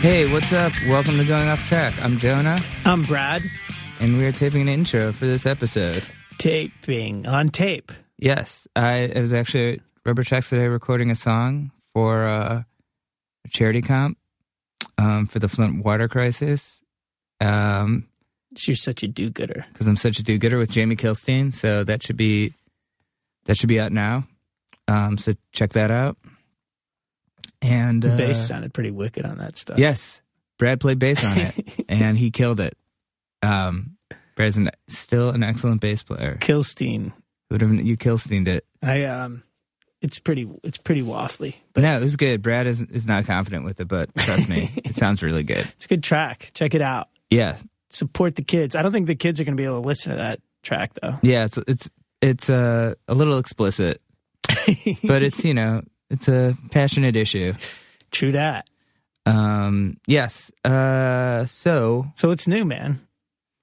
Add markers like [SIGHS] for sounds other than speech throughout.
Hey, what's up? Welcome to Going Off Track. I'm Jonah, I'm Brad. and we are taping an intro for this episode. Taping on tape. Yes, I, was actually at Rubber Tracks today recording a song for uh, a charity comp um, for the Flint water crisis. Um, You're such a do-gooder. because I'm such a do-gooder with Jamie Kilstein, so that should be that should be out now. Um, so check that out. And The uh, bass sounded pretty wicked on that stuff. Yes, Brad played bass on it, [LAUGHS] and he killed it. Um, Brad's an, still an excellent bass player. Kilstein. Would have you Kilsteined it? I um, it's pretty. It's pretty waffly, But but no, it was good. Brad is is not confident with it, but trust me, [LAUGHS] it sounds really good. it's a good track. Check it out. Yeah, Support the kids. I don't think the kids are going to be able to listen to that track though. yeah. It's it's it's uh, a little explicit, [LAUGHS] but it's you know it's a passionate issue. True that. Um, yes. Uh, so So what's new, man?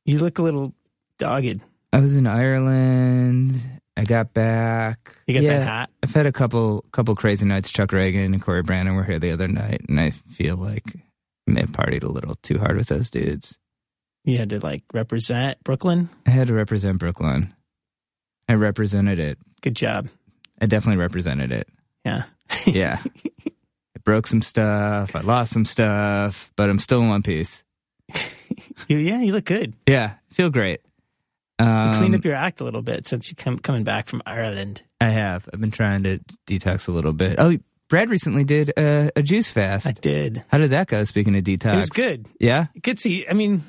You look a little dogged. I was in Ireland. I got back. You got yeah, that hat. I've had a couple couple crazy nights. Chuck Ragan and Cory Branan were here the other night, and I feel like I may have partied a little too hard with those dudes. You had to like represent Brooklyn. I had to represent Brooklyn. I represented it. Good job. I definitely represented it. Yeah. [LAUGHS] Yeah. I broke some stuff. I lost some stuff, but I'm still in one piece. [LAUGHS] Yeah, you look good. Yeah, feel great. Um, You cleaned up your act a little bit since you come coming back from Ireland. I have. I've been trying to detox a little bit. Oh, Brad recently did a, a juice fast. I did. How did that go? Speaking of detox, It was good. Yeah, It gets e- I mean,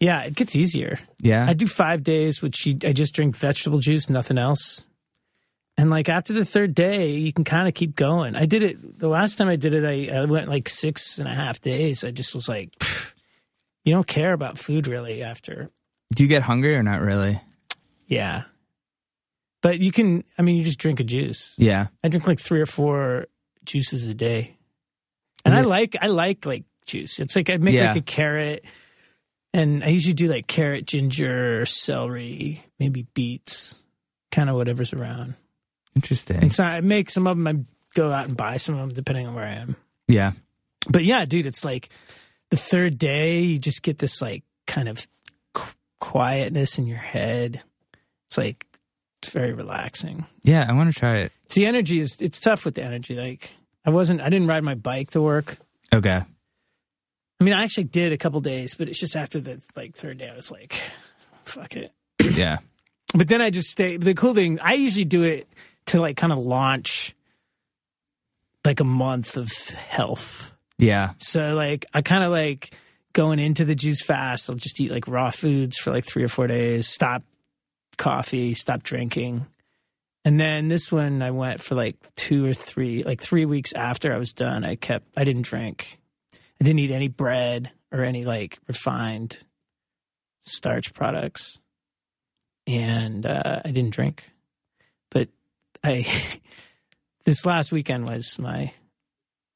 yeah, it gets easier. yeah. I do five days, which I just drink vegetable juice, nothing else. And like after the third day, you can kind of keep going. I did it the last time I did it. I, I went like six and a half days. I just was like, you don't care about food really after. Do you get hungry or not really? Yeah. But you can, I mean, you just drink a juice. Yeah, I drink like three or four juices a day. And I like, I like like juice. It's like I make Yeah. like a carrot and I usually do like carrot, ginger, celery, maybe beets, kind of whatever's around. Interesting. And so I make some of them, I go out and buy some of them depending on where I am. Yeah, But yeah, dude, it's like the third day, you just get this like kind of qu- quietness in your head. It's like, it's very relaxing. yeah. I want to try it. It's the energy is, it's tough with the energy. Like, I wasn't, I didn't ride my bike to work. Okay. I mean, I actually did a couple days, but it's just after the like third day, I was like, [SIGHS] fuck it. Yeah. But then I just stay. The cool thing, I usually do it to like kind of launch like a month of health. Yeah. So like I kind of like going into the juice fast. I'll just eat like raw foods for like three or four days. Stop coffee. Stop drinking. And then this one, I went for like two or three, like three weeks after I was done. I kept. I didn't drink. I didn't eat any bread or any like refined starch products, and uh, I didn't drink. But I [LAUGHS] this last weekend was my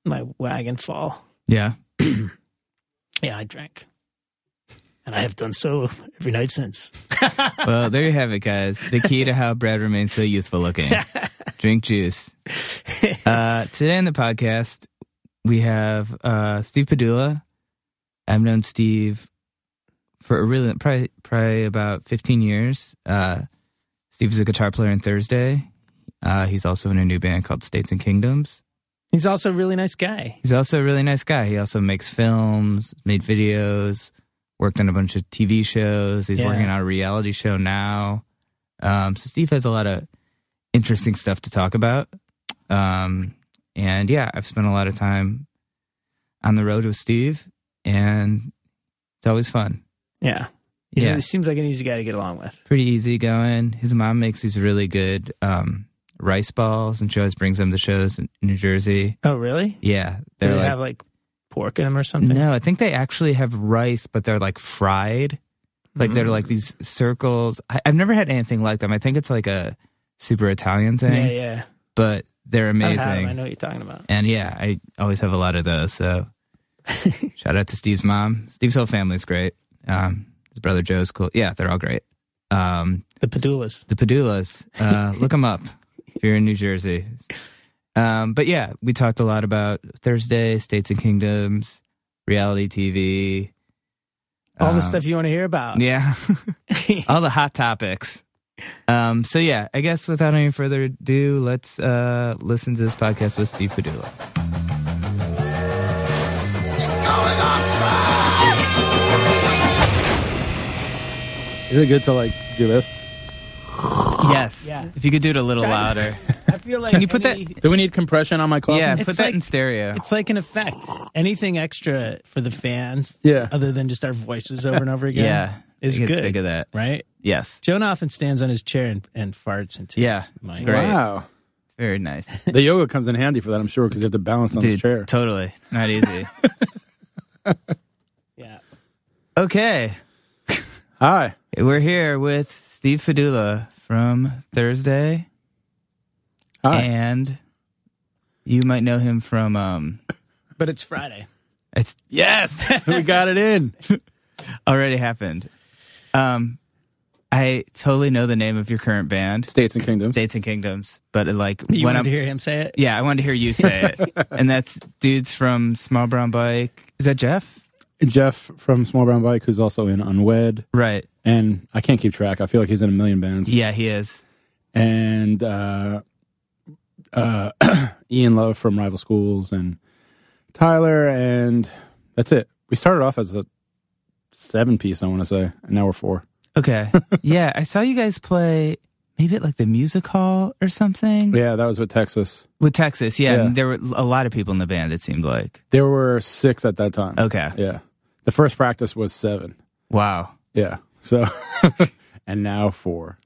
my wagon fall. Yeah. [CLEARS THROAT] Yeah, I drank. And I have done so every night since. [LAUGHS] Well, there you have it, guys. The key to how Brad remains so youthful looking. [LAUGHS] Drink juice. Uh, today on the podcast, we have uh, Steve Pedulla. I've known Steve for a really probably probably about 15 years. Uh, Steve is a guitar player in Thursday. Uh, he's also in a new band called States and Kingdoms. He's also a really nice guy. He's also a really nice guy. He also makes films, made videos, worked on a bunch of TV shows. He's Yeah. working on a reality show now. Um, so Steve has a lot of interesting stuff to talk about. Um, and yeah, I've spent a lot of time on the road with Steve, and it's always fun. Yeah. He's, Yeah. He seems like an easy guy to get along with. Pretty easy going. His mom makes these really good um, rice balls, and she always brings them to shows in New Jersey. Oh, really? Yeah, they're they like have like pork in them or something? No, I think they actually have rice, but they're like fried. Like they're Mm. like these circles. I, I've never had anything like them. I think it's like a super Italian thing, yeah. Yeah. But they're I've had 'em. amazing. I know what you're talking about. And yeah, I always have a lot of those. So [LAUGHS] shout out to Steve's mom. Steve's whole family's great. Um, his brother Joe's cool. Yeah, they're all great. Um, The Pedullas. the Pedullas. Uh, look them up if you're in New Jersey. Um, but yeah, we talked a lot about Thursday, States and Kingdoms, reality TV. All the Um, stuff you want to hear about. Yeah, [LAUGHS] all the hot topics. Um, so yeah, I guess without any further ado, let's uh, listen to this podcast with Steve Pedulla. Is it good to like do this? Yes. Yeah. If you could do it a little Try louder. [LAUGHS] I feel like Can you put any- Do we need compression on my coffee? yeah, It's put that like- in stereo. It's like an effect. Anything extra for the fans, Yeah. other than just our voices over and over [LAUGHS] again, yeah, is I good. sick of that. right? Yes, Joan often stands on his chair and, and farts into Yeah, his it's mic. great. Wow. very nice, [LAUGHS] The yoga comes in handy for that, I'm sure, because you have to balance on this dude. chair. Totally, it's not easy. Yeah. okay, Hi. we're here with Steve Pedulla from Thursday, Hi. and you might know him from um, But it's Friday. it's yes, [LAUGHS] we got it in. [LAUGHS] already happened. Um, I totally know the name of your current band, States and Kingdoms. States and Kingdoms, but like You when wanted I'm to hear him say it? yeah, I wanted to hear you say it, [LAUGHS] and that's dudes from Small Brown Bike. Is that Jeff? Jeff from Small Brown Bike, who's also in Unwed. Right. And I can't keep track. I feel like he's in a million bands. Yeah, he is. And uh, uh, [CLEARS THROAT] Ian Love from Rival Schools and Tyler. And that's it. We started off as a seven piece, I want to say. And now we're four. Okay. [LAUGHS] yeah, I saw you guys play maybe at like the music hall or something Yeah, that was with Texas. with Texas. Yeah, Yeah. there were a lot of people in the band. It seemed like. There were six at that time. Okay. Yeah. The first practice was seven. Wow. Yeah. So, [LAUGHS] and now four.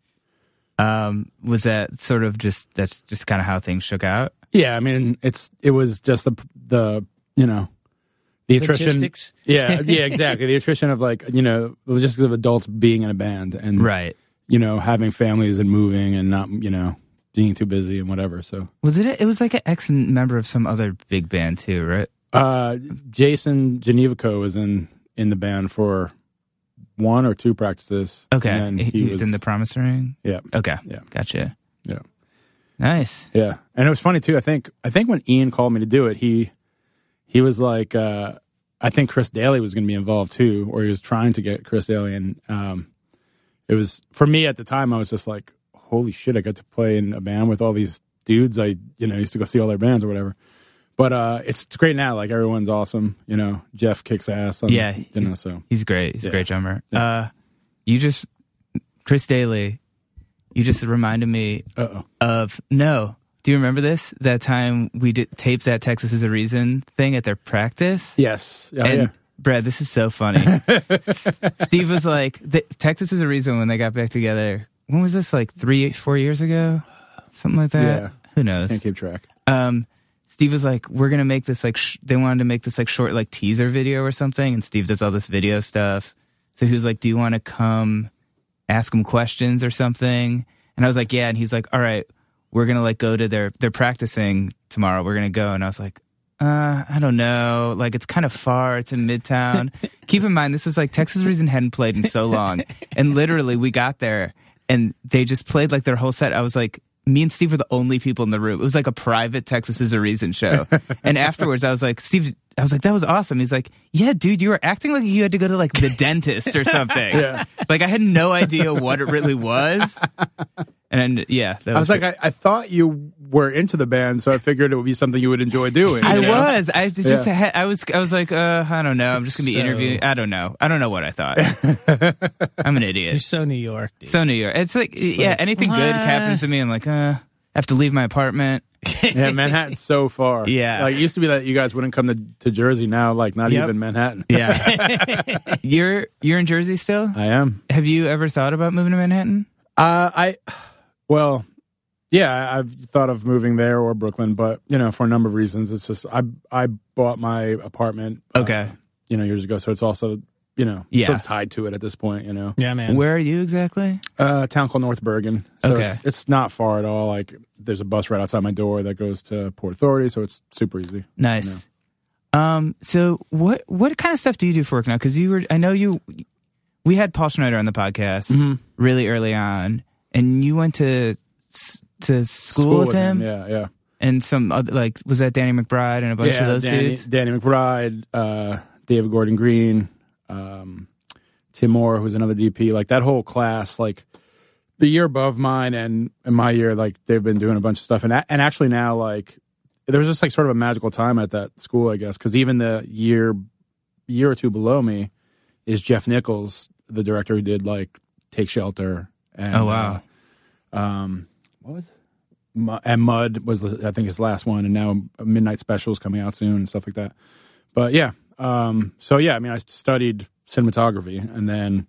Um, was that sort of just that's just kind of how things shook out? Yeah. I mean, it's, it was just the, the, you know, the attrition. Logistics. Yeah. Yeah, exactly. the attrition of like, you know, the logistics of adults being in a band and, Right. you know, having families and moving and not, you know, being too busy and whatever. So, Was it? It was like an ex member of some other big band too, right? Uh, Jason Gnewikow was in, in the band for one or two practices. Okay. And he, he was, in the Promise Ring. yeah. Okay. Yeah. Gotcha. Yeah. Nice. Yeah, and it was funny too. I think I think when Ian called me to do it, he he was like, uh, I think Chris Daly was going to be involved too, or he was trying to get Chris Daly, and um, it was for me at the time. I was just like, holy shit! I got to play in a band with all these dudes. I you know used to go see all their bands or whatever. But uh, it's it's great now. Like everyone's awesome. You know, Jeff kicks ass. On, Yeah. you know. So He's great. He's a great drummer. Yeah. Uh, you just Chris Daly. You just reminded me uh oh. of no. Do you remember this? That time we did taped that Texas is a reason thing at their practice. Yes. Yeah. and yeah. Brad, this is so funny. [LAUGHS] Steve was like, the, Texas is a reason when they got back together. When was this? Like three, four years ago, something like that. Yeah. Who knows? Can't keep track. um, Steve was like, "We're gonna make this like." Sh-, they wanted to make this like short like teaser video or something, and Steve does all this video stuff. So he was like, "Do you want to come ask him questions or something?" And I was like, "Yeah." And he's like, "All right, we're gonna like go to their they're practicing tomorrow. We're gonna go." And I was like, "Uh, I don't know. Like it's kind of far. It's in Midtown. [LAUGHS] Keep in mind, this was like Texas Reason hadn't played in so long, and literally we got there and they just played like their whole set. I was like." Me and Steve were the only people in the room. It was like a private Texas is a Reason show. [LAUGHS] and afterwards, I was like, Steve, I was like, that was awesome. He's like, yeah, dude, you were acting like you had to go to like the [LAUGHS] dentist or something. Yeah. Like I had no idea what it really was. And yeah, that I was like. I, I thought you were into the band, so I figured it would be something you would enjoy doing. I know? was. I just. Yeah. Had, I was. I was like. Uh, I don't know. I'm just gonna be So- interviewing. I don't know. I don't know what I thought. [LAUGHS] I'm an idiot. You're so New York. Dude. So New York. It's like, yeah. like, anything good happens to me, I'm like, uh, I have to leave my apartment. [LAUGHS] Yeah, Manhattan's so far. Yeah. like it used to be that you guys wouldn't come to, to Jersey. Now, like not Yep. even Manhattan. Yeah. [LAUGHS] you're you're in Jersey still. I am. Have you ever thought about moving to Manhattan? Uh, I, well, yeah, I've thought of moving there or Brooklyn, but you know, for a number of reasons, it's just I I bought my apartment. uh, Okay. you know, years ago, so it's also you know Yeah. sort of tied to it at this point. You know, Yeah, man. Where are you exactly? uh, a town called North Bergen. So Okay. it's, it's not far at all. Like there's a bus right outside my door that goes to Port Authority, so it's super easy. Nice. Um. So what what kind of stuff do you do for work now? Because you were. I know you. We had Paul Schneider on the podcast Mm-hmm. really early on, and you went to to school, with him, Yeah, yeah. and some other like was that Danny McBride and a bunch yeah, of those Danny, dudes. Danny McBride, uh, David Gordon Green, um, Tim Orr, who's another DP. Like that whole class, like the year above mine and, and my year, like they've been doing a bunch of stuff. And and actually now, like there was just like sort of a magical time at that school, I guess, because even the year year or two below me is Jeff Nichols, the director who did like Take Shelter. And, Oh, wow. uh, um, what was it? And Mud was I think his last one, and now Midnight Specials coming out soon and stuff like that. But yeah, um, so yeah, I mean, I studied cinematography, and then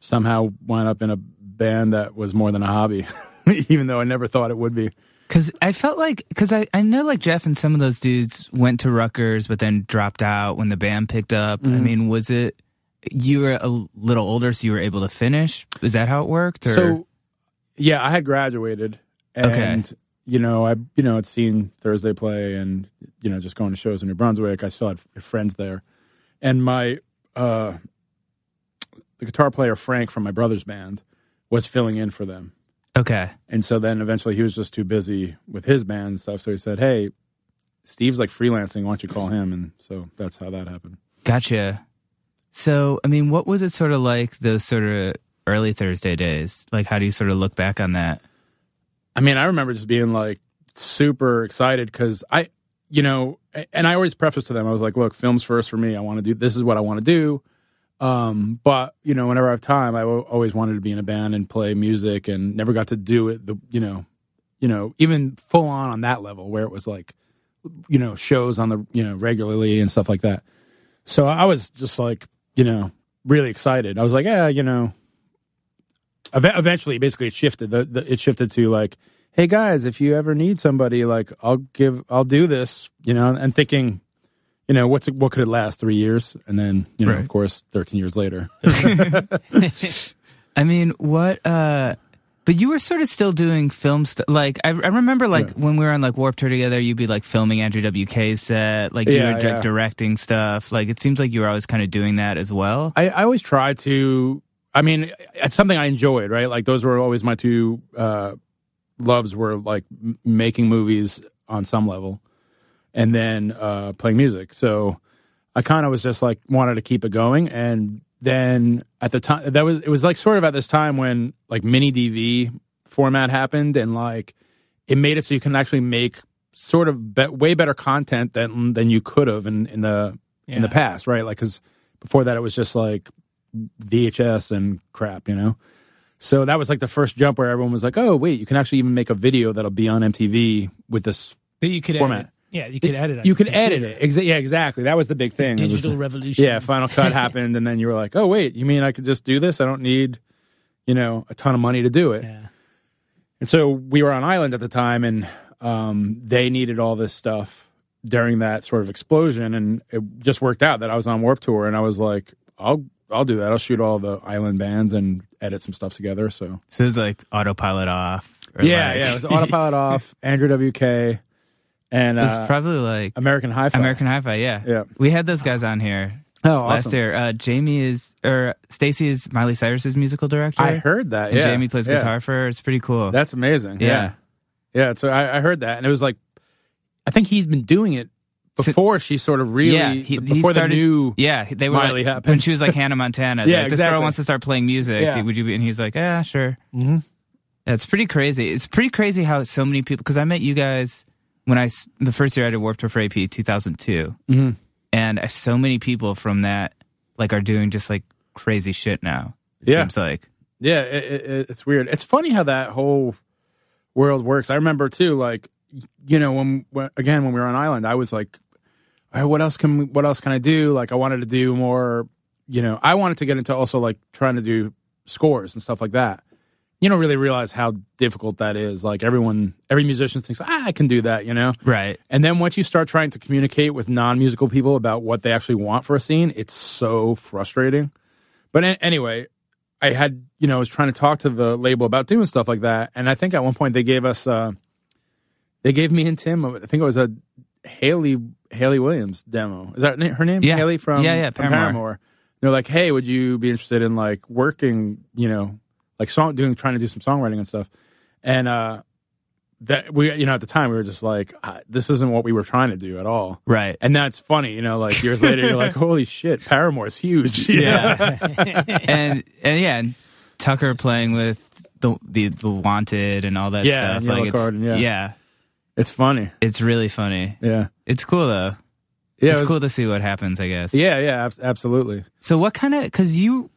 somehow wound up in a band that was more than a hobby, [LAUGHS] even though I never thought it would be. Because I felt like, because I, I know like Jeff and some of those dudes went to Rutgers, but then dropped out when the band picked up. I Mm-hmm. mean, was it, you were a little older, so you were able to finish? Is that how it worked? Or? So yeah, I had graduated, and Okay. You know, I you know had seen Thursday play, and you know, just going to shows in New Brunswick. I still had friends there, and my uh, the guitar player Frank from my brother's band was filling in for them. okay. And so then eventually he was just too busy with his band and stuff. So he said, Hey, Steve's like freelancing. Why don't you call him? And so that's how that happened. Gotcha. So, I mean, what was it sort of like those sort of early Thursday days? Like, how do you sort of look back on that? I mean, I remember just being like super excited because I, you know, and I always preface to them, I was like, look, film's first for me. I want to do, this is what I want to do. Um, but you know, whenever I have time, I always wanted to be in a band and play music and never got to do it. The, you know, you know, even full on on that level where it was like, you know, shows on the, you know, regularly and stuff like that. So I was just like, you know, really excited. I was like, yeah, you know, eventually basically it shifted the, the, it shifted to like hey guys if you ever need somebody like i'll give i'll do this you know and thinking you know what's what could it last three years and then you know Right. of course 13 years later [LAUGHS] I mean, what, uh, but you were sort of still doing film stuff. Like, I, I remember, like, when we were on, like, Warped Tour together, you'd be, like, filming Andrew WK's set. Like, you Yeah, were di- yeah. directing stuff. Like, it seems like you were always kind of doing that as well. I, I always try to i mean it's something i enjoyed right? Like those were always my two uh loves were like m- making movies on some level and then uh playing music. So i kind of was just like wanted to keep it going and then at the time that was it was like sort of at this time when like mini dv format happened and like it made it so you can actually make sort of be- way better content than than you could have in in the in the past right? Like because before that it was just like VHS and crap, you know. So that was like the first jump where everyone was like, "Oh, wait, you can actually even make a video that'll be on MTV with this That you could Format. edit. Yeah, you could edit. on You could edit it. Exa- yeah, exactly. That was the big thing. It was- Digital revolution. yeah, Final Cut [LAUGHS] happened, and then you were like, "Oh, wait, you mean I could just do this? I don't need, you know, a ton of money to do it." Yeah. And so we were on island at the time, and um, they needed all this stuff during that sort of explosion, and it just worked out that I was on Warped Tour, and I was like, "I'll I'll do that. I'll shoot all the island bands and edit some stuff together." So So it was like autopilot off. yeah, like- yeah, it was [LAUGHS] autopilot off, Andrew WK, and It's uh, probably like American Hi-Fi. American Hi-Fi. Yeah, Yeah. We had those guys on here. Oh, awesome. last year. Uh, Jamie is or Stacy is Miley Cyrus's musical director. I heard that. And Yeah, Jamie plays yeah. guitar for her. It's pretty cool. That's amazing. Yeah. Yeah, yeah. so I, I heard that, and it was like, I think he's been doing it before she sort of really yeah, he, he before started, the new. Yeah, they were Miley like, happened. when she was like Hannah Montana. [LAUGHS] Yeah, like, this girl wants to start playing music. Yeah. Would you be? And he's like, yeah, sure. Mm-hmm. It's pretty crazy. It's pretty crazy how so many people. Because I met you guys when I the first year I did Warped Tour for AP 2002, Mm-hmm. and so many people from that like are doing just like crazy shit now. It Yeah. seems like Yeah, it, it, it's weird. It's funny how that whole world works. I remember too, like you know, when, when again when we were on island, I was like, "All right, what else can what else can I do? Like, I wanted to do more. You know, I wanted to get into also like trying to do scores and stuff like that. You don't really realize how difficult that is. Like everyone, every musician thinks, ah, I can do that. You know, right. and then once you start trying to communicate with non-musical people about what they actually want for a scene, it's so frustrating. But a- anyway, I had, you know, I was trying to talk to the label about doing stuff like that, and I think at one point they gave us, uh, they gave me and Tim, I think it was a Hayley Hayley Williams demo. Is that her name? Yeah. Hayley from Yeah, yeah, from Paramore. Paramore. They're like, hey, would you be interested in like working, you know, like song doing, trying to do some songwriting and stuff, and uh that we, you know, at the time we were just like, this isn't what we were trying to do at all. Right. And that's funny, you know, like years later, you're like, [LAUGHS] holy shit, Paramore's huge. [LAUGHS] Yeah. [LAUGHS] and and yeah, and Tucker playing with the the, the wanted and all that Yeah, stuff. Like it's, Card, yeah. It's funny. it's really funny. Yeah. It's cool though. Yeah. it's it was- cool to see what happens. I guess. Yeah. Yeah. abs- absolutely. So what kind of? Because you,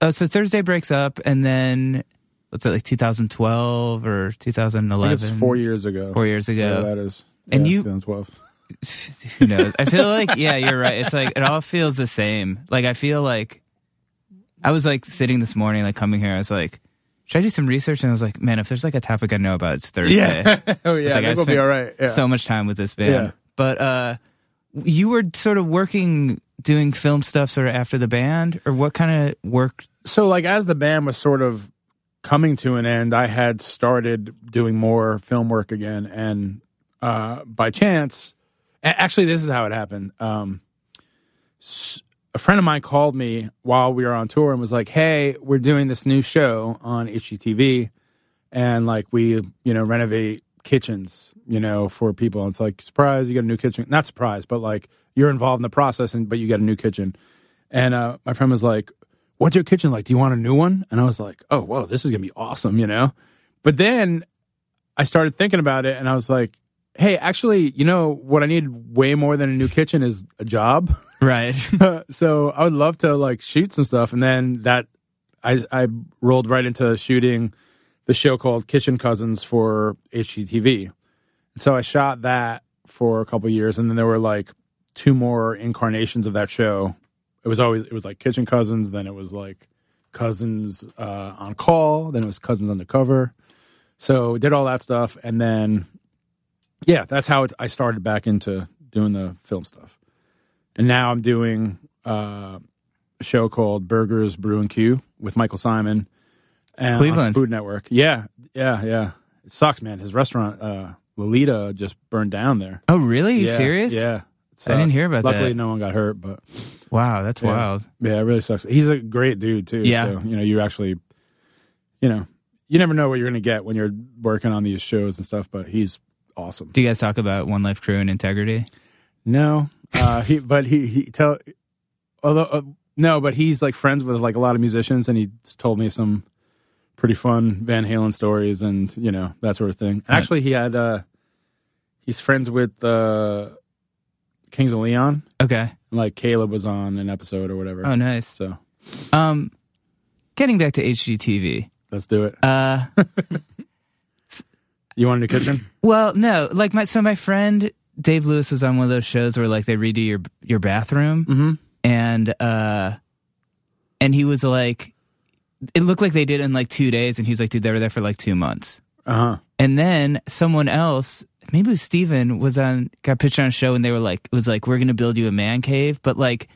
uh, so Thursday breaks up, and then what's it like 2012 or 2011? it's four years ago. Four years Yeah, ago. that is. And yeah, you- 2012. [LAUGHS] Who knows? I feel like yeah, you're right. It's like it all feels the same. Like I feel like I was like sitting this morning, like coming here. I was like, should I do some research? And I was like, man, if there's like a topic I know about, it's Thursday. Yeah. [LAUGHS] oh, yeah. It's like, I think we'll be all right. Yeah. So much time with this band, Yeah. but uh, you were sort of working, doing film stuff, sort of after the band, or what kind of work? so like as the band was sort of coming to an end i had started doing more film work again and uh by chance actually this is how it happened um a friend of mine called me while we were on tour and was like hey we're doing this new show on hgtv and like we you know renovate kitchens you know for people and it's like surprise you get a new kitchen not surprise but like you're involved in the process and but you get a new kitchen and uh, my friend was like, "What's your kitchen like? Do you want a new one?" And I was like, "Oh, whoa, this is gonna be awesome," you know. But then I started thinking about it, and I was like, "Hey, actually, you know what I need way more than a new kitchen is a job." [LAUGHS] Right. so I would love to like shoot some stuff, and then that I I rolled right into shooting the show called Kitchen Cousins for HGTV. And so I shot that for a couple years, and then there were like two more incarnations of that show. It was always it was like Kitchen Cousins, then it was like Cousins uh, on Call, then it was Cousins Undercover. So did all that stuff, and then yeah, that's how it, I started back into doing the film stuff. And now I'm doing uh, a show called Burgers Brew and Q with Michael Symon and Cleveland. Food Network. Yeah, yeah, yeah. It sucks, man. His restaurant, uh, Lolita, just burned down there. Oh, really? You yeah, serious? Yeah. I didn't hear about Luckily, that. Luckily, no one got hurt, but Wow, that's yeah. wild. Yeah, it really sucks. He's a great dude too. Yeah. So, you know, you actually, you know, you never know what you're going to get when you're working on these shows and stuff. But he's awesome. Do you guys talk about One Life Crew and integrity? No, uh, he but he he tell although uh, no, but he's like friends with like a lot of musicians, and he just told me some pretty fun Van Halen stories and you know that sort of thing. Right. Actually, he had uh, he's friends with uh, Kings of Leon. Okay. And, like Caleb was on an episode or whatever. Oh, nice. So Um, getting back to HGTV. let's do it. Uh, [LAUGHS] You want a new kitchen? [CLEARS THROAT] well, no, like my so my friend Dave Lewis was on one of those shows where like they redo your your bathroom, Mm-hmm. and uh, and he was like, it looked like they did it in like two days, and he was like, dude, they were there for like two months. Uh huh. And then someone else, maybe it was Steven, was on got pitched on a show and they were like it was like, We're gonna build you a man cave, but like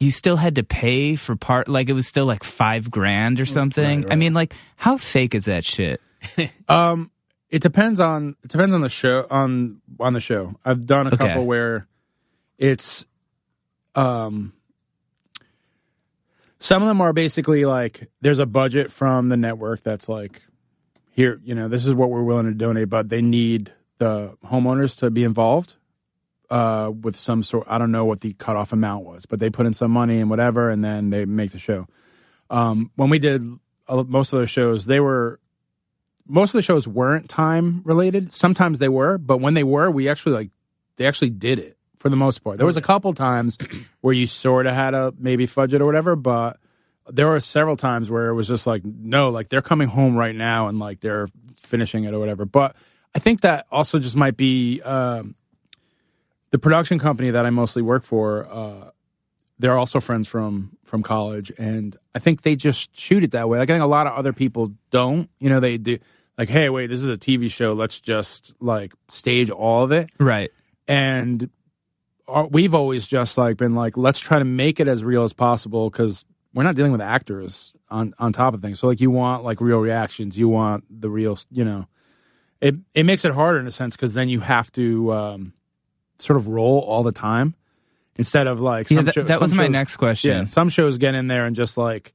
you still had to pay for part like it was still like five grand or something. Right, I mean, like, how fake is that shit? [LAUGHS] Um, it depends on it depends on the show on on the show. I've done a Okay. couple where it's um, some of them are basically like there's a budget from the network that's like here, you know, this is what we're willing to donate, but they need the homeowners to be involved uh, with some sort. I don't know what the cutoff amount was, but they put in some money and whatever, and then they make the show. Um, when we did uh, most of those shows, they were most of the shows weren't time related. Sometimes they were, but when they were, we actually like they actually did it for the most part. There was a couple times [CLEARS THROAT] where you sort of had a maybe fudge it or whatever, but there were several times where it was just like no, like they're coming home right now and like they're finishing it or whatever. But I think that also just might be um, the production company that I mostly work for. Uh, they're also friends from from college, and I think they just shoot it that way. Like I think a lot of other people don't. You know, they do like, hey, wait, this is a TV show. Let's just like stage all of it, Right. and our, we've always just like been like, let's try to make it as real as possible because we're not dealing with actors on on top of things. So like, you want like real reactions. You want the real, you know. It it makes it harder in a sense because then you have to um, sort of roll all the time instead of like Yeah, that, show- that some was my next question. yeah, some shows get in there and just like,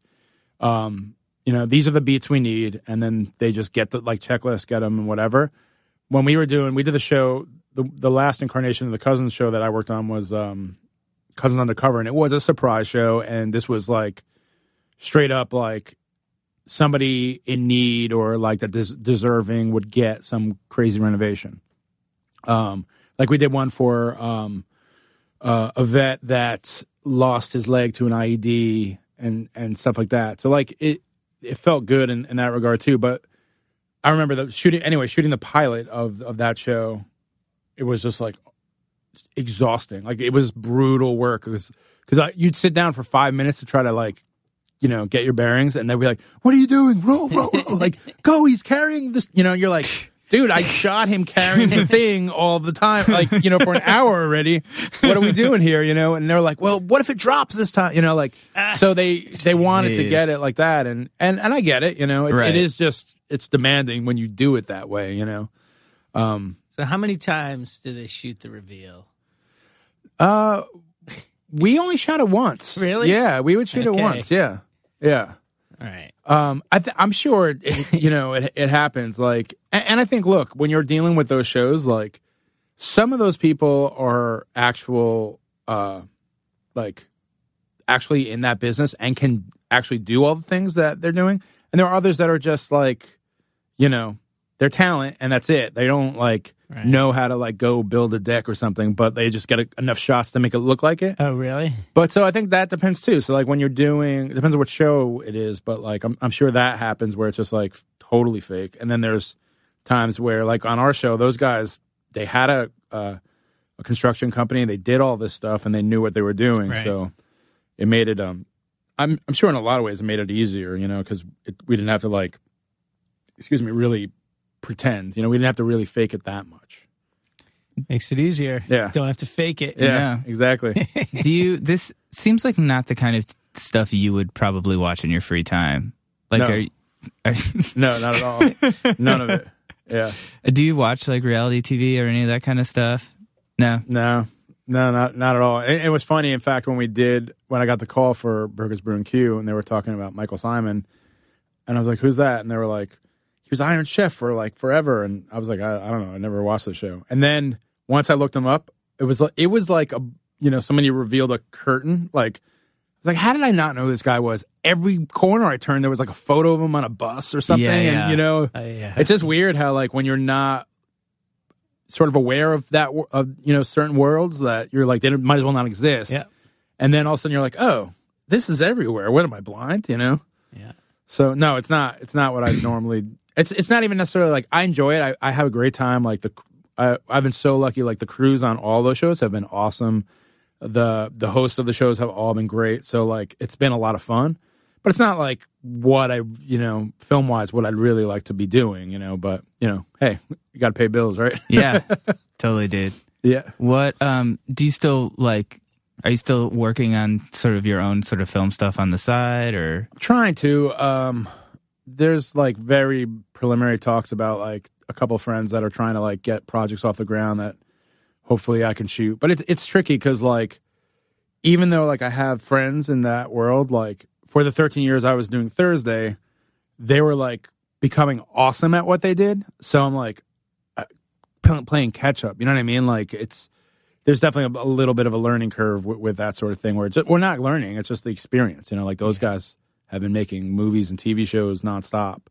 um, you know, these are the beats we need, and then they just get the like checklist, get them, and whatever. When we were doing, we did the show. The the last incarnation of the Cousins show that I worked on was um, Cousins Undercover, and it was a surprise show, and this was like straight up like somebody in need or like that des- deserving would get some crazy renovation. Um, like we did one for um, uh, a vet that lost his leg to an IED and and stuff like that. So like it it felt good in, in that regard too. But I remember the shooting anyway, shooting the pilot of of that show. It was just like exhausting. Like it was brutal work. It was because you'd sit down for five minutes to try to like you know get your bearings, and they'd be like, "What are you doing? Roll, roll, roll!" [LAUGHS] like go. He's carrying this. You know, you're like. Dude, I shot him carrying the thing all the time, like, you know, for an hour already. What are we doing here, you know? And they're like, well, what if it drops this time? You know, like, so they, they wanted to get it like that. And, and, and I get it, you know, it, Right. it is just, it's demanding when you do it that way, you know? Um, So how many times do they shoot the reveal? uh, we only shot it once. Really? Yeah. We would shoot Okay. it once. Yeah. Yeah. All right. Um, I I'm sure it, [LAUGHS] you know it, it happens. Like, and, and I think, look, when you're dealing with those shows, like some of those people are actual, uh, like actually in that business and can actually do all the things that they're doing, and there are others that are just like, you know, they're talent and that's it. They don't like Right. know how to like go build a deck or something, but they just get a, enough shots to make it look like it. Oh, really? But so I think that depends too. So like when you're doing, it depends on what show it is, but like I'm, I'm sure that happens where it's just like totally fake. And then there's times where like on our show, those guys they had a a, a construction company, they did all this stuff, and they knew what they were doing. Right. So it made it. Um, I'm I'm sure in a lot of ways it made it easier, you know, because we didn't have to like, excuse me, really pretend. You know, we didn't have to really fake it that much. Makes it easier. Yeah. Don't have to fake it. Yeah, Yeah. exactly. [LAUGHS] Do you? This seems like not the kind of stuff you would probably watch in your free time. Like, No. are, are [LAUGHS] no, not at all. None of it. Yeah. do you watch like reality TV or any of that kind of stuff? No. No, no, not not at all. It, it was funny, in fact, when we did when I got the call for Burgers Brew and Q, and they were talking about Michael Symon, and I was like, "Who's that?" And they were like, "He was Iron Chef for like forever." And I was like, "I, I don't know, I never watched the show." And then once I looked him up, it was like it was like a you know somebody revealed a curtain. Like I was like, "How did I not know who this guy was?" Every corner I turned, there was like a photo of him on a bus or something, Yeah, and yeah. you know, Oh, yeah. it's just weird how like when you're not sort of aware of that of you know certain worlds that you're like they might as well not exist Yeah. and then all of a sudden you're like oh this is everywhere what am i blind you know Yeah. so no it's not it's not what i normally it's it's not even necessarily like i enjoy it i, I have a great time like the I, i've been so lucky like the crews on all those shows have been awesome the the hosts of the shows have all been great so like it's been a lot of fun but it's not like what I, you know, film wise, what I'd really like to be doing, you know. But you know, hey, you got to pay bills, right? [LAUGHS] Yeah. [LAUGHS] totally, dude. yeah. What um do you still like? Are you still working on sort of your own sort of film stuff on the side, or Trying to. Um, there's like very preliminary talks about like a couple friends that are trying to like get projects off the ground that hopefully I can shoot. But it's it's tricky because like even though like I have friends in that world, like for the 13 years I was doing Thursday, they were like becoming awesome at what they did. So I'm like uh, playing catch up. You know what I mean? Like it's there's definitely a, a little bit of a learning curve with, with that sort of thing where it's we're not learning. It's just the experience. You know, like those guys have been making movies and TV shows nonstop.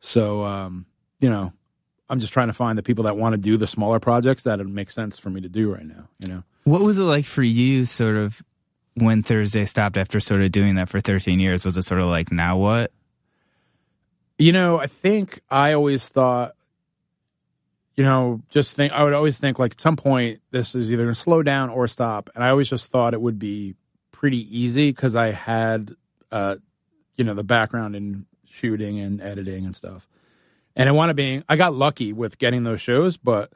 So um, you know, I'm just trying to find the people that want to do the smaller projects that it makes sense for me to do right now. You know. What was it like for you, sort of, when Thursday stopped after sort of doing that for 13 years? Was it sort of like, now what? You know, I think I always thought, you know, just think, I would always think like at some point this is either going to slow down or stop. And I always just thought it would be pretty easy because I had, uh, you know, the background in shooting and editing and stuff. And I want to be, I got lucky with getting those shows, but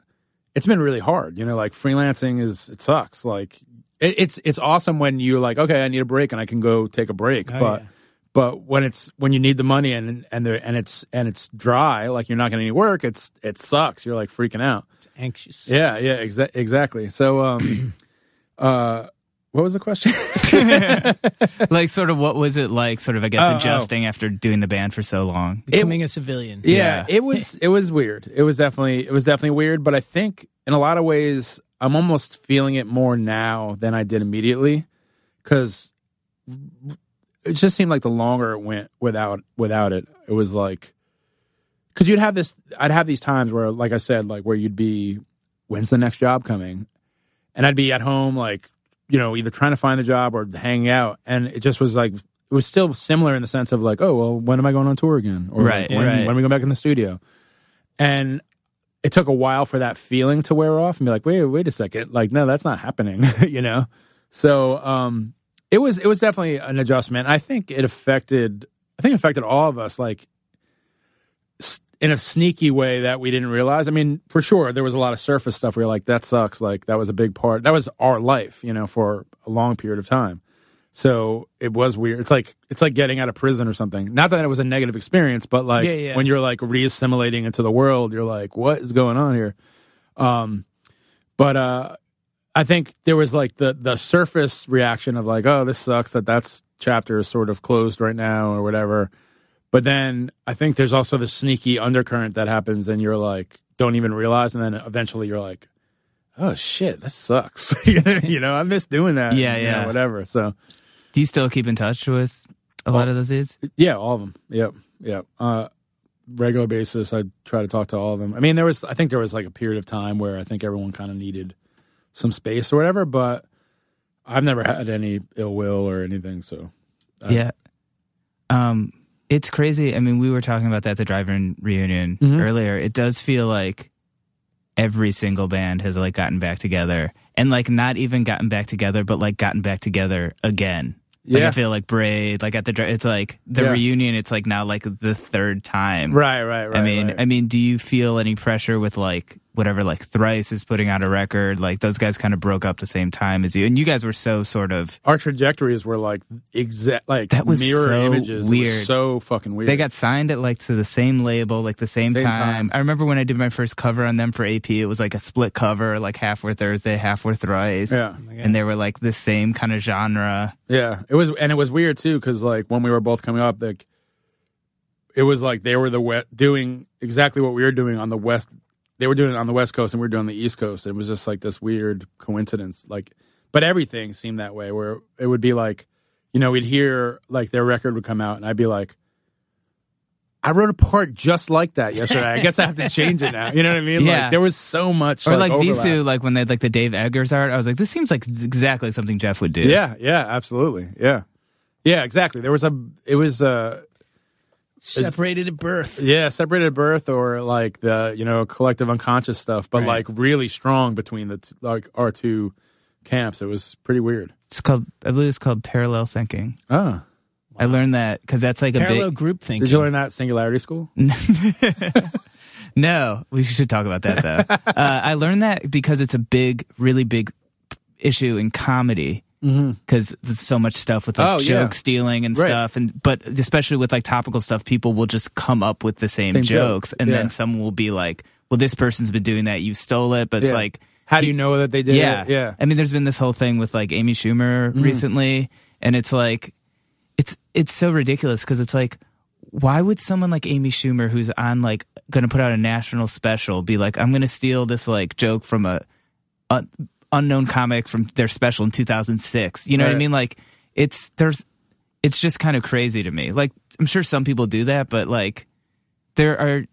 it's been really hard. You know, like freelancing is, it sucks. Like it, it's, it's awesome when you're like, okay, I need a break and I can go take a break. Oh, but, yeah. but when it's when you need the money and and there and it's and it's dry, like you're not getting any work, it's it sucks. You're like freaking out. It's anxious. Yeah, yeah, exa- exactly. So, um, [CLEARS THROAT] uh, what was the question? [LAUGHS] Like, sort of, what was it like, sort of, I guess, Oh, oh. adjusting after doing the band for so long? Becoming a civilian. yeah, Yeah. it was it was weird. It was definitely it was definitely weird. But I think in a lot of ways, I'm almost feeling it more now than I did immediately because it just seemed like the longer it went without without it, it was like because you'd have this. I'd have these times where, like I said, like where you'd be, when's the next job coming, and I'd be at home like you know either trying to find a job or hanging out, and it just was like it was still similar in the sense of like, oh well, when am I going on tour again, or Right, like, when, right. when are we going back in the studio, and it took a while for that feeling to wear off and be like, wait, wait a second, like no, that's not happening, [LAUGHS] you know. So um, it was it was definitely an adjustment. I think it affected I think it affected all of us like in a sneaky way that we didn't realize. I mean, for sure there was a lot of surface stuff where you're like that sucks, like that was a big part. That was our life, you know, for a long period of time. So it was weird. It's like it's like getting out of prison or something. Not that it was a negative experience, but like Yeah, yeah. when you're like re-assimilating into the world, you're like, what is going on here? Um, but uh, I think there was like the the surface reaction of like, oh, this sucks that that's chapter is sort of closed right now or whatever. But then I think there's also the sneaky undercurrent that happens, and you're like, don't even realize, and then eventually you're like, oh shit, this sucks. [LAUGHS] you know, I miss doing that. Yeah, know, yeah. whatever. So Do you still keep in touch with a lot of those dudes? yeah, all of them. Yep, yep. Uh, regular basis, I try to talk to all of them. I mean, there was, I think there was like a period of time where I think everyone kind of needed some space or whatever, but I've never had any ill will or anything. So Uh, yeah. Um, it's crazy. I mean, we were talking about that at the drive-in reunion Mhm. earlier. It does feel like every single band has like gotten back together and like not even gotten back together, but like gotten back together again. Like Yeah. I feel like Braid, like at the it's like the Yeah. reunion. It's like now like the third time. right, right, right. I mean, right. I mean, do you feel any pressure with like whatever, like Thrice is putting out a record? Like those guys kind of broke up the same time as you, and you guys were so sort of. our trajectories were like exact, like That was mirror so images. It was weird. so fucking weird. They got signed at like to the same label, like the same, Same time. time. I remember when I did my first cover on them for AP. It was like a split cover, like half were Thursday, half were Thrice. yeah. Oh and they were like the same kind of genre. Yeah, it was, and it was weird too because like when we were both coming up, like it was like they were the we- doing exactly what we were doing on the west. They were doing it on the west coast, and we were doing the east coast. It was just like this weird coincidence. Like, but everything seemed that way. Where it would be like, you know, we'd hear like their record would come out, and I'd be like. I wrote a part just like that yesterday. I guess I have to change it now. You know what I mean? Yeah. Like there was so much. Or like, overlap. Vheissu, like when they had like the Dave Eggers art, I was like, this seems like exactly something Jeff would do. Yeah, yeah, absolutely. Yeah. Yeah, exactly. There was a it was uh Separated at birth. yeah, separated at birth or like the, you know, collective unconscious stuff, but Right. like really strong between the t- like our two camps. It was pretty weird. It's called, I believe it's called parallel thinking. Oh. I learned that because that's like a Parallel group thinking. Did you learn that at Singularity School? [LAUGHS] No, we should talk about that though. [LAUGHS] uh, I learned that because it's a big, really big issue in comedy. Because there's so much stuff with like Mm-hmm. Oh, yeah. joke stealing and Right. stuff, and but especially with like topical stuff, people will just come up with the same, Same joke. jokes, and Yeah. then someone will be like, "Well, this person's been doing that. You stole it." But it's Yeah. like How do you know that they did yeah, it? Yeah. I mean, there's been this whole thing with like Amy Schumer Mm-hmm. recently, and it's like, it's it's so ridiculous because it's like, why would someone like Amy Schumer, who's on like going to put out a national special, be like, I'm going to steal this like joke from a, a unknown comic from their special in 2006? You know what I mean? Like, it's there's, it's just kind of crazy to me. Like, I'm sure some people do that, but like, there are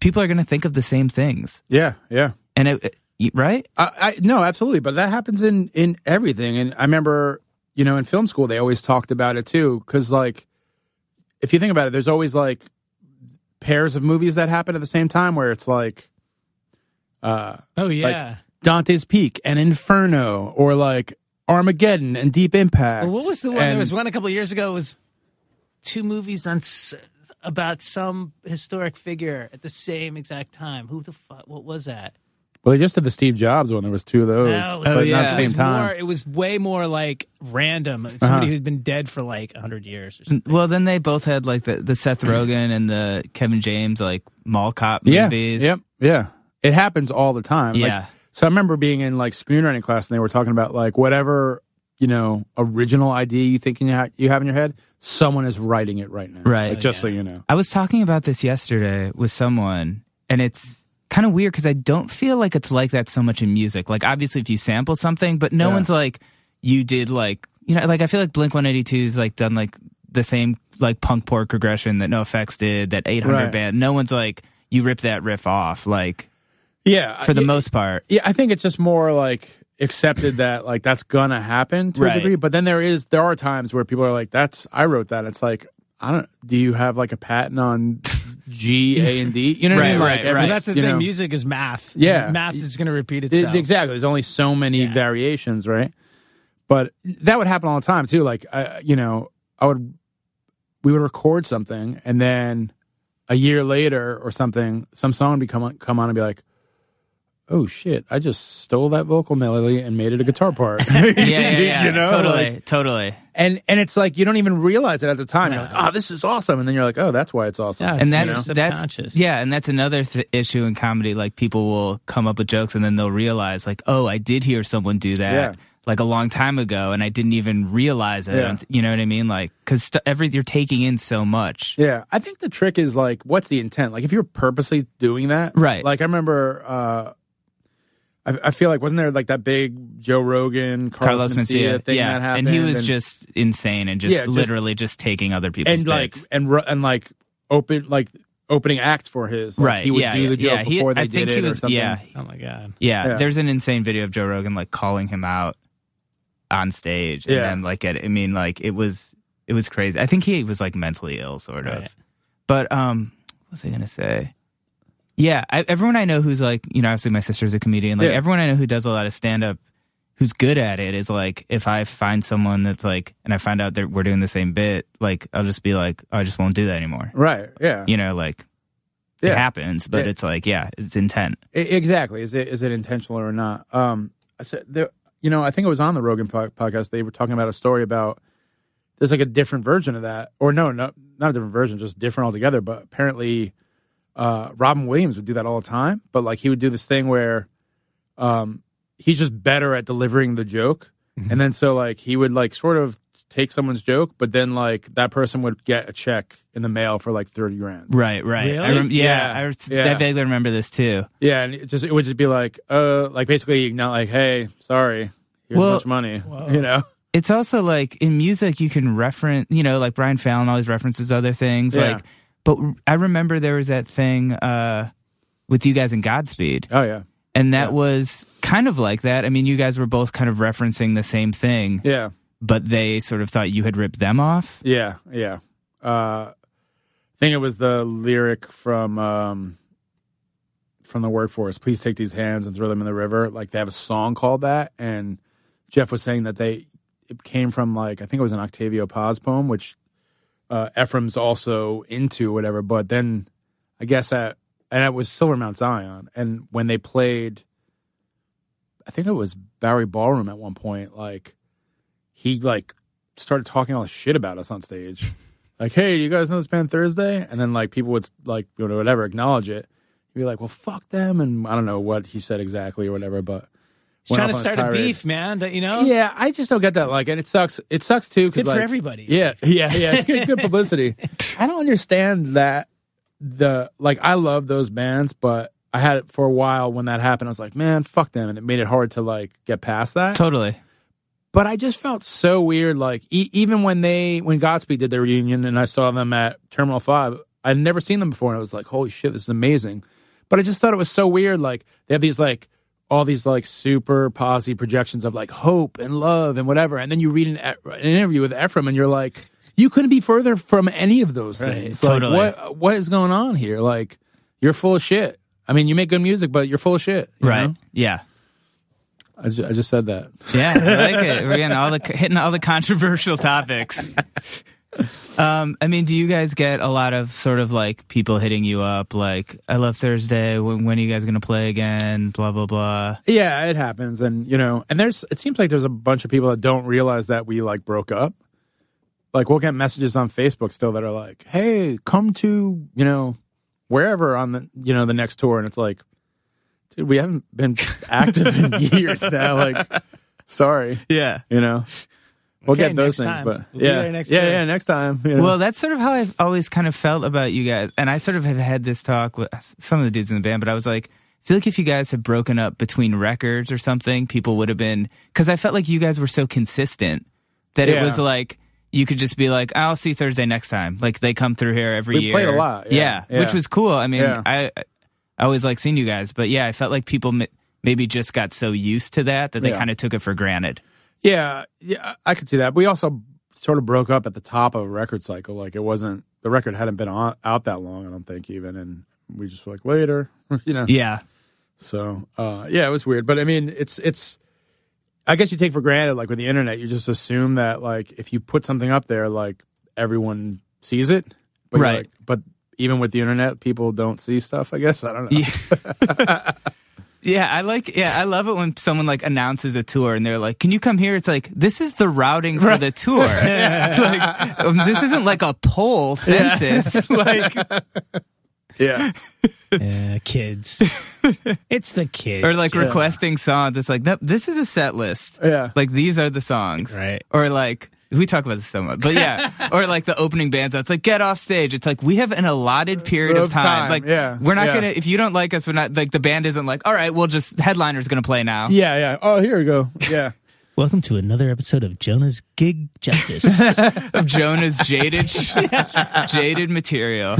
people are going to think of the same things, Yeah. Yeah. and it, it- right? I, I no, absolutely, but that happens in in everything. And I remember, you know, in film school, they always talked about it too, because like, if you think about it, there's always like pairs of movies that happen at the same time, where it's like, uh, Oh yeah. Dante's Peak and Inferno, or like Armageddon and Deep Impact. Well, what was the one? And- there was one a couple of years ago. It was two movies on about some historic figure at the same exact time. Who the fuck? What was that? Well, they just did the Steve Jobs one. There was two of those, No, it was- but not yeah. at the It same was time. More, it was way more like random. Somebody Uh-huh. who's been dead for like hundred years. Or something. Well, then they both had like the, the Seth Rogen and the Kevin James like mall cop yeah, movies. Yep. Yeah. It happens all the time. Like, Yeah. So I remember being in like screenwriting class and they were talking about like whatever, you know, original idea you think you, ha- you have in your head, someone is writing it right now. Right. Like, just so you know. I was talking about this yesterday with someone, and it's kind of weird because I don't feel like it's like that so much in music. Like, obviously, if you sample something, but no Yeah. one's like, you did like, you know, like I feel like Blink 182's like done like the same like punk chord progression that NOFX did, that 800 Right. band. No one's like, you rip that riff off, like, Yeah. for the yeah, most part. Yeah. I think it's just more like accepted that like that's gonna happen to Right. a degree. But then there is, there are times where people are like, that's, I wrote that. It's like, I don't, do you have like a patent on G, A, and D? You know what I [LAUGHS] Right, mean? Like, right, every- right. Well, that's the thing. know. Music is math. Yeah. math is going to repeat It- itself. exactly. There's only so many Yeah. variations, right? But that would happen all the time too. Like, I, you know, I would, we would record something, and then a year later or something, some song would become come on and be like, "Oh shit! I just stole that vocal melody and made it a guitar part." [LAUGHS] Yeah, yeah, [LAUGHS] yeah. you know, totally, Like, totally. and and it's like you don't even realize it at the time. You're like, "Oh, this is awesome," and then you're like, "Oh, that's why it's awesome." Yeah, and It's that's more that's subconscious. yeah, and that's another th- issue in comedy. Like people will come up with jokes and then they'll realize, like, oh, I did hear someone do that Yeah. like a long time ago, and I didn't even realize it. Yeah. You know what I mean? Like, because st- every you're taking in so much. Yeah, I think the trick is like, what's the intent? Like, if you're purposely doing that, Right. Like, I remember, uh, I, I feel like wasn't there like that big Joe Rogan, Carlos, Carlos Mencia Mencia, thing yeah, that happened, and he was just insane and just, Yeah, just- literally just taking other people's and like and and like open like opening acts for his. Like, right? he would yeah, do yeah, the joke yeah. He- before they I think did he it was, or something. Yeah, Oh my god. yeah, Yeah. There's an insane video of Joe Rogan like calling him out on stage, and Yeah. then like at, I mean, like it was it was crazy. I think he was like mentally ill, sort of. Right. But um, what was I gonna say? Yeah, I, everyone I know who's like, you know, obviously my sister's a comedian. Like Yeah. everyone I know who does a lot of stand up, who's good at it, is like, if I find someone that's like, and I find out that we're doing the same bit, like I'll just be like, oh, I just won't do that anymore. Right. Yeah. You know, like Yeah. it happens, but Yeah. it's like, yeah, it's intent. I- exactly. Is it is it intentional or not? Um, I said there. You know, I think it was on the Rogan po- podcast. They were talking about a story about there's like a different version of that, or no, no, not a different version, just different altogether. But apparently, uh, Robin Williams would do that all the time. But like he would do this thing where, um, he's just better at delivering the joke, and then so like he would like sort of take someone's joke, but then like that person would get a check in the mail for like thirty grand. Right, right. I rem- yeah, Yeah. I, Yeah. I vaguely remember this too. Yeah, and it just it would just be like, uh, like basically not like, hey, sorry, here's Well- a bunch of money, you know? It's also like in music, you can reference, you know, like Brian Fallon always references other things. Yeah. Like, but I remember there was that thing uh, with you guys in Godspeed, Oh yeah, and that Yeah. was kind of like that. I mean, you guys were both kind of referencing the same thing, yeah, but they sort of thought you had ripped them off. yeah, yeah. Uh, I think it was the lyric from um, from the workforce. Please take these hands and throw them in the river. Like they have a song called that, and Jeff was saying that they it came from like I think it was an Octavio Paz poem, which uh, Efrim's also into, whatever. But then I guess that and it was Silver Mount Zion, and when they played, I think it was Bowery Ballroom at one point. Like he like started talking all this shit about us on stage. [LAUGHS] Like, hey, you guys know this band Thursday? And then like people would like you know whatever acknowledge it. He'd be like, well, fuck them, and I don't know what he said exactly or whatever, but He's trying to off on his start a beef, man. You know? Yeah, I just don't get that. Like, and it sucks. It sucks too. It's good because for everybody. Yeah, [LAUGHS] yeah, yeah. It's good, good publicity. [LAUGHS] I don't understand that. The like, I love those bands, but I had it for a while when that happened. I was like, man, fuck them, and it made it hard to like get past that. Totally. But I just felt so weird. Like, e- even when they when Godspeed did their reunion, and I saw them at Terminal Five, I'd never seen them before, and I was like, holy shit, this is amazing. But I just thought it was so weird. Like, they have these like all these like super posy projections of like hope and love and whatever. And then you read an, an interview with Efrim and you're like, you couldn't be further from any of those Right, things. totally. Like, what what is going on here? Like, you're full of shit. I mean, you make good music, but you're full of shit. you Right. know? Yeah. I, ju- I just said that. Yeah, I like it. We're [LAUGHS] getting all the hitting all the controversial topics. [LAUGHS] [LAUGHS] Um, I mean, do you guys get a lot of sort of like people hitting you up, like "I love Thursday. When, when are you guys going to play again?" Blah blah blah. Yeah, it happens, and you know, and there's. It seems like there's a bunch of people that don't realize that we like broke up. Like we'll get messages on Facebook still that are like, "Hey, come to you know wherever on the you know the next tour," and it's like, dude, we haven't been active in [LAUGHS] years now. Like, sorry, Yeah. you know, we'll Okay, get those things, time. but We'll yeah, next yeah, year. yeah, next time. you know. Well, that's sort of how I've always kind of felt about you guys. And I sort of have had this talk with some of the dudes in the band, but I was like, I feel like if you guys had broken up between records or something, people would have been, because I felt like you guys were so consistent that it was like, you could just be like, I'll see Thursday next time. Like they come through here every We year. played a lot, yeah, yeah. which was cool. I mean, Yeah. I, I always like seeing you guys, but yeah, I felt like people m- maybe just got so used to that that they Yeah. kind of took it for granted. Yeah, yeah, I could see that. We also sort of broke up at the top of a record cycle. Like it wasn't the record hadn't been on, out that long. I don't think even, and we just were like later, [LAUGHS] you know. Yeah. So uh, yeah, it was weird. But I mean, it's it's. I guess you take for granted, like with the internet, you just assume that like if you put something up there, like everyone sees it. But Right. like- but even with the internet, people don't see stuff. I guess I don't know. Yeah. [LAUGHS] [LAUGHS] Yeah, I like. Yeah, I love it when someone like announces a tour and they're like, "Can you come here?" It's like this is the routing for the tour. [LAUGHS] [LAUGHS] like um, this isn't like a poll census. [LAUGHS] like, yeah. Yeah, kids. it's the kids. or like Yeah. requesting songs. It's like nope, this is a set list. Yeah. Like these are the songs. Right. Or like we talk about this so much, but yeah. [LAUGHS] or like the opening bands. It's like get off stage. It's like we have an allotted period of time. time, Like yeah, we're not yeah. gonna. If you don't like us, we're not like the band isn't like. All right, we'll just headliner's gonna play now. Yeah, yeah. Oh, here we go. Yeah. [LAUGHS] Welcome to another episode of Jonah's Gig Justice. [LAUGHS] of Jonah's jaded, jaded material.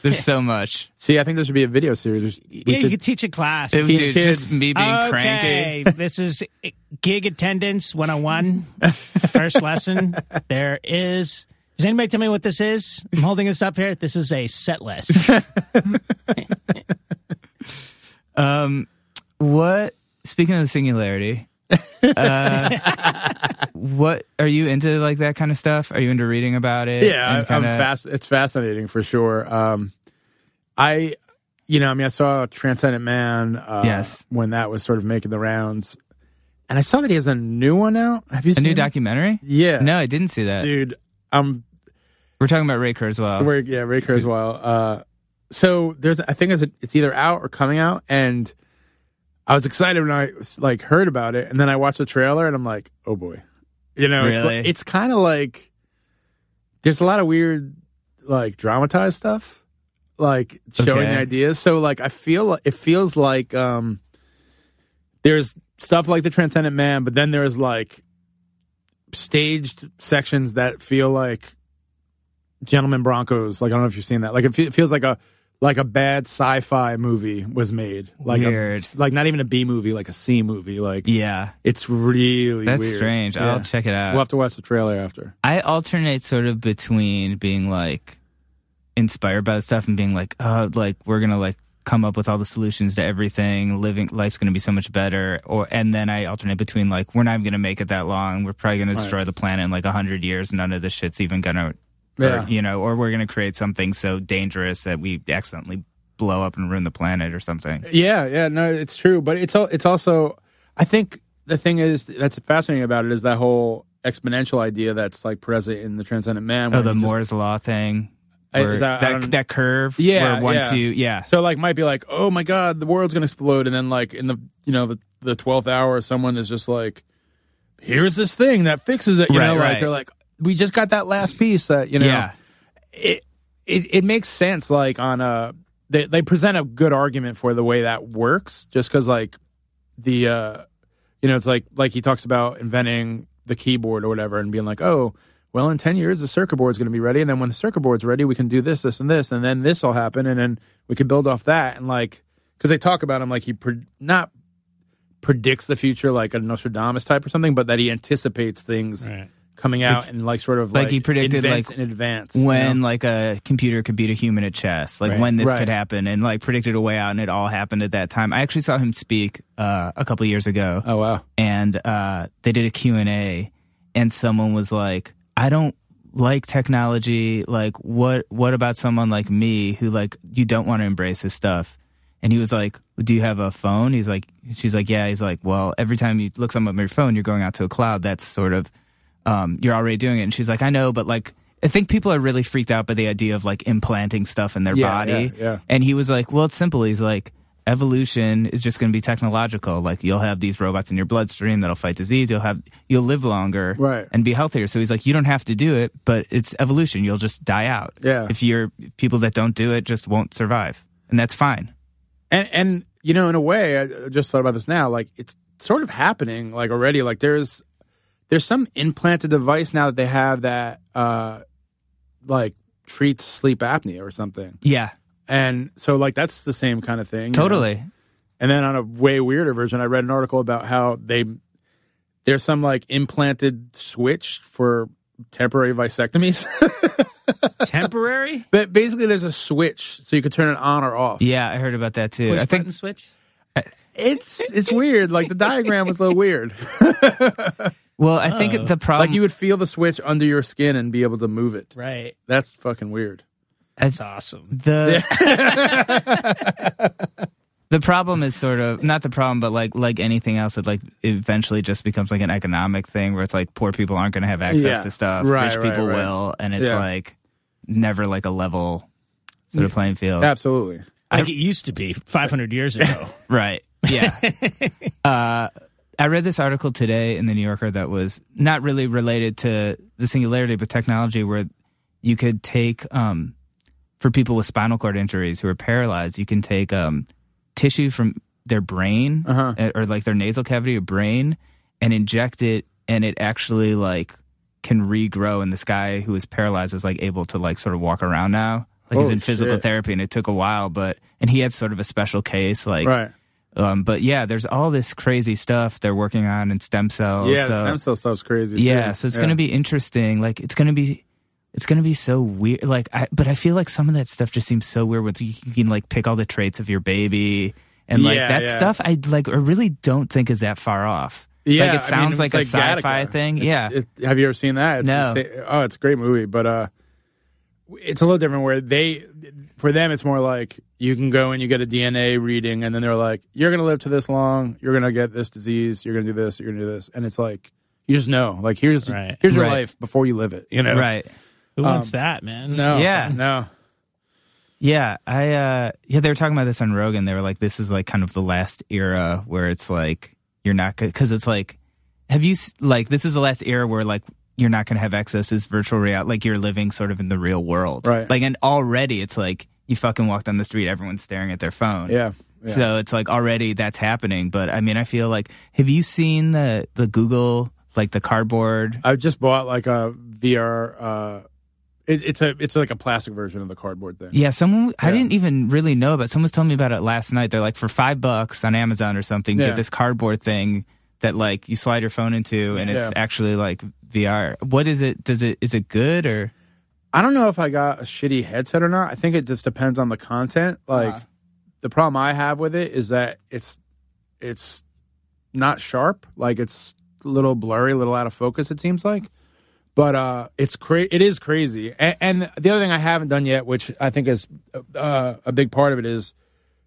There's so much. See, I think there should be a video series. We yeah, you should- could teach a class. It, Teach dude, kids. just me being okay, cranky. this is gig attendance 101. First lesson. There is. Does anybody tell me what this is? I'm holding this up here. This is a set list. [LAUGHS] Um, what? Speaking of the singularity, uh, [LAUGHS] what are you into? Like that kind of stuff? Are you into reading about it? yeah, I, I'm fast. It's fascinating for sure. Um, I, you know, I mean, I saw Transcendent Man. Uh, Yes. when that was sort of making the rounds, and I saw that he has a new one out. Have you A seen new it? documentary? Yeah, No, I didn't see that. dude. I'm We're talking about Ray Kurzweil. We're, yeah, Ray Kurzweil. Uh, so there's, I think it's, it's either out or coming out, and I was excited when I like heard about it, and then I watched the trailer, and I'm like, oh boy, you know, it's Really? like, it's kind of like there's a lot of weird, like dramatized stuff, like showing Okay. the ideas. So like I feel it feels like um, there's stuff like the Transcendent Man, but then there's like staged sections that feel like Gentlemen Broncos. Like I don't know if you've seen that. Like it, fe- it feels like a like a bad sci-fi movie was made. Like Weird. A, like not even a B movie, like a C movie. Like yeah, it's really that's weird. strange. Yeah. I'll check it out. We'll have to watch the trailer after. I alternate sort of between being like inspired by the stuff and being like, oh, like we're gonna like come up with all the solutions to everything. Living life's gonna be so much better. Or and then I alternate between like we're not even gonna make it that long. We're probably gonna destroy the planet in like a hundred years. None of this shit's even gonna, Yeah. or, you know, or we're gonna create something so dangerous that we accidentally blow up and ruin the planet or something. Yeah, yeah, no, it's true, but it's it's also I think the thing is that's fascinating about it is that whole exponential idea that's like present in the transcendent man. Oh, the just- Moore's law thing. That- that, that curve, Yeah, where once yeah. you, yeah, So like might be like, oh my god, the world's gonna explode, and then like in the you know the the twelfth hour, someone is just like, "Here's this thing that fixes it." You Right, know, like right. they're like, "We just got that last piece that you know." Yeah. it it, it makes sense. Like on a they they present a good argument for the way that works, just because like the uh you know it's like like he talks about inventing the keyboard or whatever and being like, oh. Well, in ten years, the circuit board's going to be ready, and then when the circuit board's ready, we can do this, this, and this, and then this will happen, and then we can build off that. And like, because they talk about him like he pre- not predicts the future like a Nostradamus type or something, but that he anticipates things Right. Coming out and like sort of like like, he predicted, like, in advance you when know? like a computer could beat a human at chess, like Right. when this Right. could happen, and like predicted a way out, and it all happened at that time. I actually saw him speak uh, a couple years ago, oh wow and uh, they did a Q and A, and someone was like, "I don't like technology. Like, what what about someone like me who like you don't want to embrace this stuff?" And he was like, "Do you have a phone?" He's like, "She's like, yeah." He's like, "Well, every time you look something on your phone, you're going out to a cloud. That's sort of um, you're already doing it." And she's like, "I know, but like." I think people are really freaked out by the idea of like implanting stuff in their Yeah, body. yeah, yeah. And he was like, "Well, it's simple." He's like, "Evolution is just going to be technological. Like you'll have these robots in your bloodstream that'll fight disease. You'll have you'll live longer, Right. and be healthier." So he's like, "You don't have to do it, but it's evolution. You'll just die out. Yeah. If you're people that don't do it, just won't survive, and that's fine. and and you know in a way i just thought about this now like it's sort of happening like already like there's there's some implanted device now that they have that uh like treats sleep apnea or something Yeah, and so like that's the same kind of thing you know? totally. and then on a way weirder version i read an article about how they there's some like implanted switch for temporary vasectomies [LAUGHS] Temporary but basically there's a switch so you can turn it on or off Yeah, I heard about that too. push I think switch. it's it's weird like the diagram was a little weird [LAUGHS] Well, I think the problem like you would feel the switch under your skin and be able to move it. Right. That's fucking weird. That's awesome. the [LAUGHS] [LAUGHS] the problem is sort of not the problem, but like like anything else, it like eventually just becomes like an economic thing where it's like poor people aren't going to have access Yeah. to stuff, Right, rich right, people right. will, and it's Yeah. like never like a level sort of playing field, Absolutely. Like it used to be 500 years ago. [LAUGHS] right? Yeah. uh, I read this article today in the New Yorker that was not really related to the singularity, but technology, where you could take um, for people with spinal cord injuries who are paralyzed, you can take um, tissue from their brain Uh-huh. uh, or like their nasal cavity or brain and inject it, and it actually like can regrow. And this guy who is paralyzed is like able to like sort of walk around now. Like he's in physical shit. therapy, and it took a while, but and he had sort of a special case, like Right. Um, but yeah, there's all this crazy stuff they're working on in stem cells. Yeah, so, stem cell stuff's crazy. yeah, too. so it's Yeah. gonna be interesting. Like it's gonna be, it's gonna be so weird. Like, I, but I feel like some of that stuff just seems so weird. When you can like pick all the traits of your baby and like Yeah, that yeah. stuff. I like. I really don't think is that far off. Yeah, like it I mean, sounds like a sci-fi Gattaca. thing. It's- yeah, it- have you ever seen that? It's No. insane. Oh, it's a great movie, but uh, it's a little different. Where they, for them, it's more like you can go and you get a DNA reading, and then they're like, "You're gonna live to this long. You're gonna get this disease. You're gonna do this. You're gonna do this," and it's like you just know. Like here's Right. here's your Right. life before you live it. You know? right. Who wants that, man? Um, No. Yeah. No. Yeah, I uh yeah, they were talking about this on Rogan. They were like this is like kind of the last era where it's like you're not cuz it's like have you s- like this is the last era where like you're not going to have access to virtual reality like you're living sort of in the real world. Right. Like and already it's like you fucking walk down the street everyone's staring at their phone. Yeah. yeah. So it's like already that's happening, but I mean I feel like have you seen the the Google like the cardboard I just bought like a VR. Uh, it, it's a it's like a plastic version of the cardboard thing. Yeah, someone I didn't even really know about. Someone was telling me about it last night. They're like for five bucks on Amazon or something, Yeah. get this cardboard thing that like you slide your phone into, and it's Yeah. actually like VR. What is it? Does it is it good or? I don't know if I got a shitty headset or not. I think it just depends on the content. Like Uh. the problem I have with it is that it's it's not sharp. Like it's a little blurry, a little out of focus. It seems like, but uh, it's cra- It is crazy. And, and the other thing I haven't done yet, which I think is uh, a big part of it, is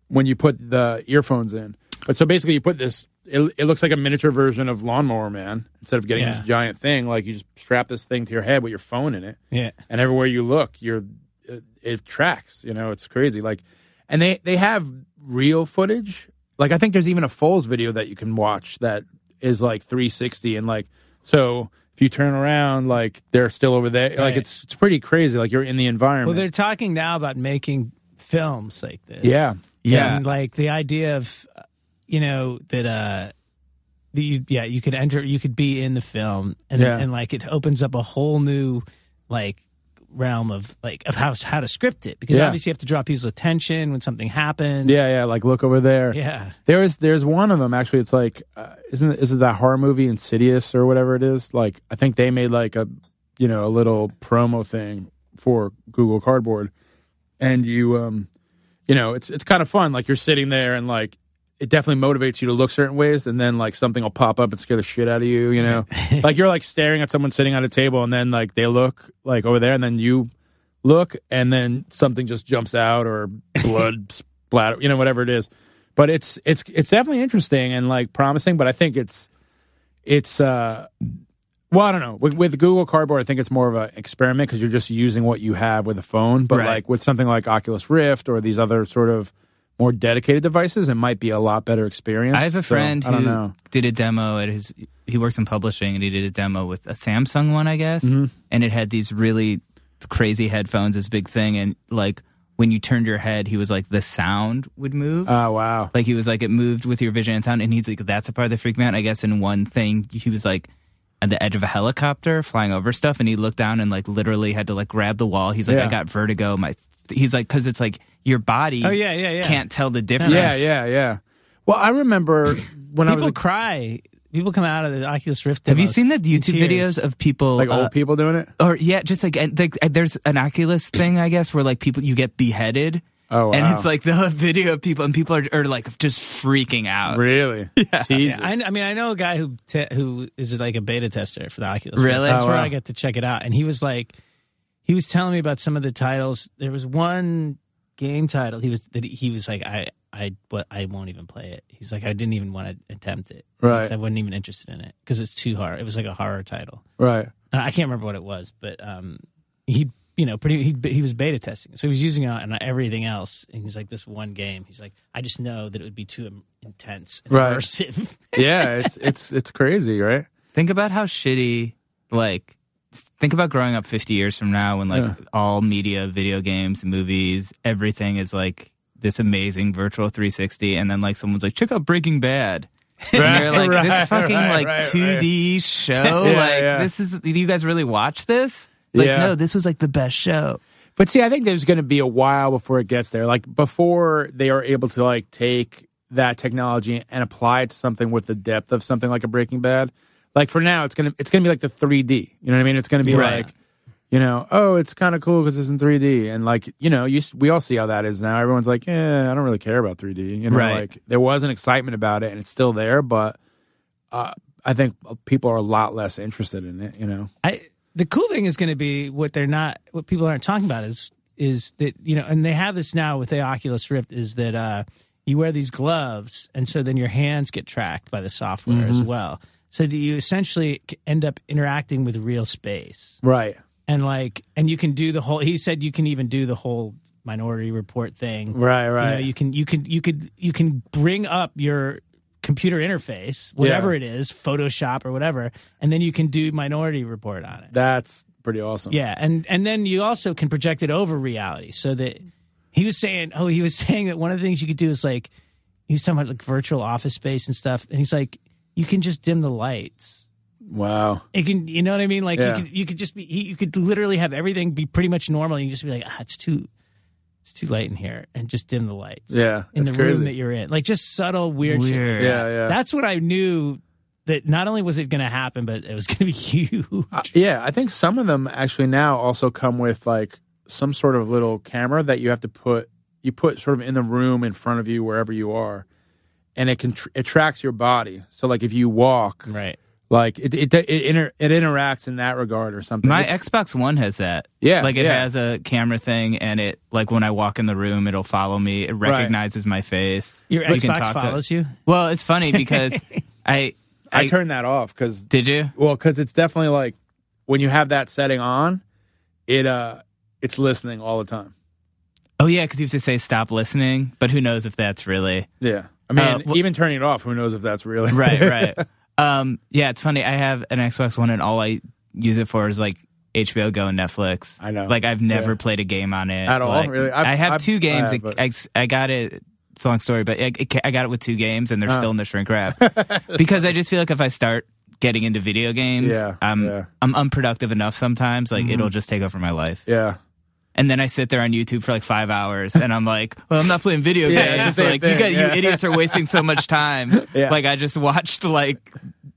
when you put the earphones in. But so basically, you put this. It, it looks like a miniature version of Lawnmower Man. Instead of getting Yeah. this giant thing, like you just strap this thing to your head with your phone in it Yeah. and everywhere you look, you're it, it tracks. You know, it's crazy. Like, and they they have real footage. like I think there's even a Foles video that you can watch that is like 360 and like so if you turn around like they're still over there like it's it's pretty crazy like you're in the environment. Well, they're talking now about making films like this. yeah. Yeah. And like the idea of, you know, that, uh, that you, yeah, you could enter, you could be in the film and, Yeah. and like it opens up a whole new, like, realm of like of how how to script it because Yeah. obviously you have to draw people's attention when something happens. Yeah, yeah, like look over there. Yeah. There is there's one of them actually. It's like uh, isn't is it that horror movie Insidious or whatever it is? Like I think they made like a you know a little promo thing for Google Cardboard, and you um you know it's it's kind of fun. Like you're sitting there and like it definitely motivates you to look certain ways, and then like something will pop up and scare the shit out of you. You know, [LAUGHS] like you're like staring at someone sitting at a table, and then like they look like over there, and then you look, and then something just jumps out or blood [LAUGHS] splatter, you know, whatever it is. But it's it's it's definitely interesting and like promising. But I think it's it's uh well, I don't know. With, with Google Cardboard, I think it's more of an experiment because you're just using what you have with a phone. But Right. like with something like Oculus Rift or these other sort of more dedicated devices, it might be a lot better experience. I have a So, friend who know. did a demo at his. He works in publishing, and he did a demo with a Samsung one, I guess, Mm-hmm. and it had these really crazy headphones, this big thing, and like when you turned your head, he was like the sound would move. Oh wow. like he was like it moved with your vision and sound, and he's like that's a part of the freak out. I guess in one thing he was like at the edge of a helicopter flying over stuff, and he looked down and like literally had to like grab the wall. He's like, Yeah. I got vertigo. My he's like because it's like your body. Oh, yeah, yeah, yeah. Can't tell the difference. Yeah, yeah, yeah. Well, I remember when I was People a, cry. People come out of the Oculus Rift. Have you seen the YouTube videos of people like uh, old people doing it. or yeah, just like and, like there's an Oculus thing I guess where like people you get beheaded. Oh, And it's like the [LAUGHS] video of people and people are, are like just freaking out. Really? [LAUGHS] Jesus. I, I mean, I know a guy who te- who is like a beta tester for the Oculus. Really? That's Oh, where wow. I get to check it out. And he was like, he was telling me about some of the titles. There was one game title. He was that he was like, I I what I won't even play it. He's like, I didn't even want to attempt it. Right. Because I wasn't even interested in it because it's too hard. It was like a horror title. right. Uh, I can't remember what it was, but um, he, you know, pretty he he was beta testing, so he was using it on everything else. And he's like, this one game, he's like, I just know that it would be too intense and Right. immersive. [LAUGHS] Yeah, it's it's it's crazy, right? Think about how shitty, like, think about growing up 50 years from now when, like, Yeah. all media, video games, movies, everything is like this amazing virtual 360. And then, like, someone's like, check out Breaking Bad. And Right, you're like, right, this fucking, right, like, right, 2D show? Yeah, like, yeah. this is, do you guys really watch this? Like, Yeah. no, this was like the best show. But see, I think there's going to be a while before it gets there. Like before they are able to like take that technology and apply it to something with the depth of something like a Breaking Bad. Like for now, it's gonna it's gonna be like the 3D. You know what I mean? It's gonna be Right. like, you know, oh, it's kind of cool because it's in 3D, and like you know, you we all see how that is now. Everyone's like, yeah, I don't really care about 3D. You know, Right. like there was an excitement about it, and it's still there, but uh, I think people are a lot less interested in it. You know, I the cool thing is going to be what they're not what people aren't talking about is is that you know and they have this now with the Oculus Rift is that uh you wear these gloves and so then your hands get tracked by the software as well so that you essentially end up interacting with real space right? and like and you can do the whole he said you can even do the whole minority report thing Right, right. you know you can you can you could you can bring up your computer interface whatever Yeah. it is photoshop or whatever and then you can do minority report on it That's pretty awesome. yeah, and and then you also can project it over reality, so that he was saying, oh, he was [LAUGHS] saying that one of the things you could do is like he's talking about like virtual office space and stuff, and he's like, you can just dim the lights. Wow. It can, you know what I mean? Like Yeah. you could you could just be you could literally have everything be pretty much normal, and you just be like, ah, it's too it's too light in here, and just dim the lights. Yeah, in the room that you're in, like just subtle weird, shit. Yeah, yeah. That's what I knew that not only was it going to happen, but it was [LAUGHS] going to be huge. Uh, yeah, I think some of them actually now also come with like some sort of little camera that you have to put you put sort of in the room in front of you wherever you are, and it can tr- it tracks your body. So like if you walk, right. Like it it it, inter- it interacts in that regard or something. My It's- Xbox One has that. Yeah, Like it yeah. has a camera thing and it like when I walk in the room it'll follow me. It recognizes my face. Your You can Xbox talk to- follows you. Well, it's funny because [LAUGHS] I I turned that off because Did you? well because it's definitely like when you have that setting on, it uh it's listening all the time. Oh yeah, because you have to say stop listening, but who knows if that's really Yeah. I mean, Uh, well- even turning it off, who knows if that's really right, right. [LAUGHS] Um, yeah, it's funny. I have an Xbox One, and all I use it for is like HBO Go and Netflix. I know. Like I've never Yeah. played a game on it At all? Like, Really? I, I've- I've- two games. I have, I, I, got it. It's a long story, but I, I got it with two games, and they're still in the shrink wrap [LAUGHS] because I just feel like if I start getting into video games, Yeah, I'm yeah. I'm unproductive enough sometimes. Like it'll just take over my life. Yeah. And then I sit there on YouTube for like five hours, and I'm like, "Well, I'm not playing video Yeah, games. the like thing, you got yeah. you idiots are wasting so much time. [LAUGHS] Yeah. Like I just watched like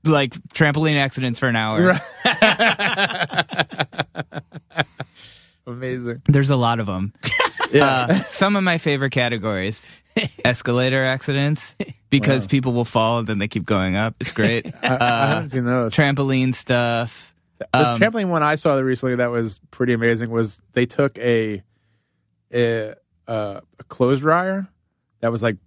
like trampoline accidents for an hour. [LAUGHS] Amazing. There's a lot of them. Yeah. Uh, some of my favorite categories: [LAUGHS] escalator accidents because people will fall and then they keep going up. It's great. I, I haven't seen those. Trampoline stuff. The um, trampoline one I saw recently that was pretty amazing was they took a a, uh, a clothes dryer that was like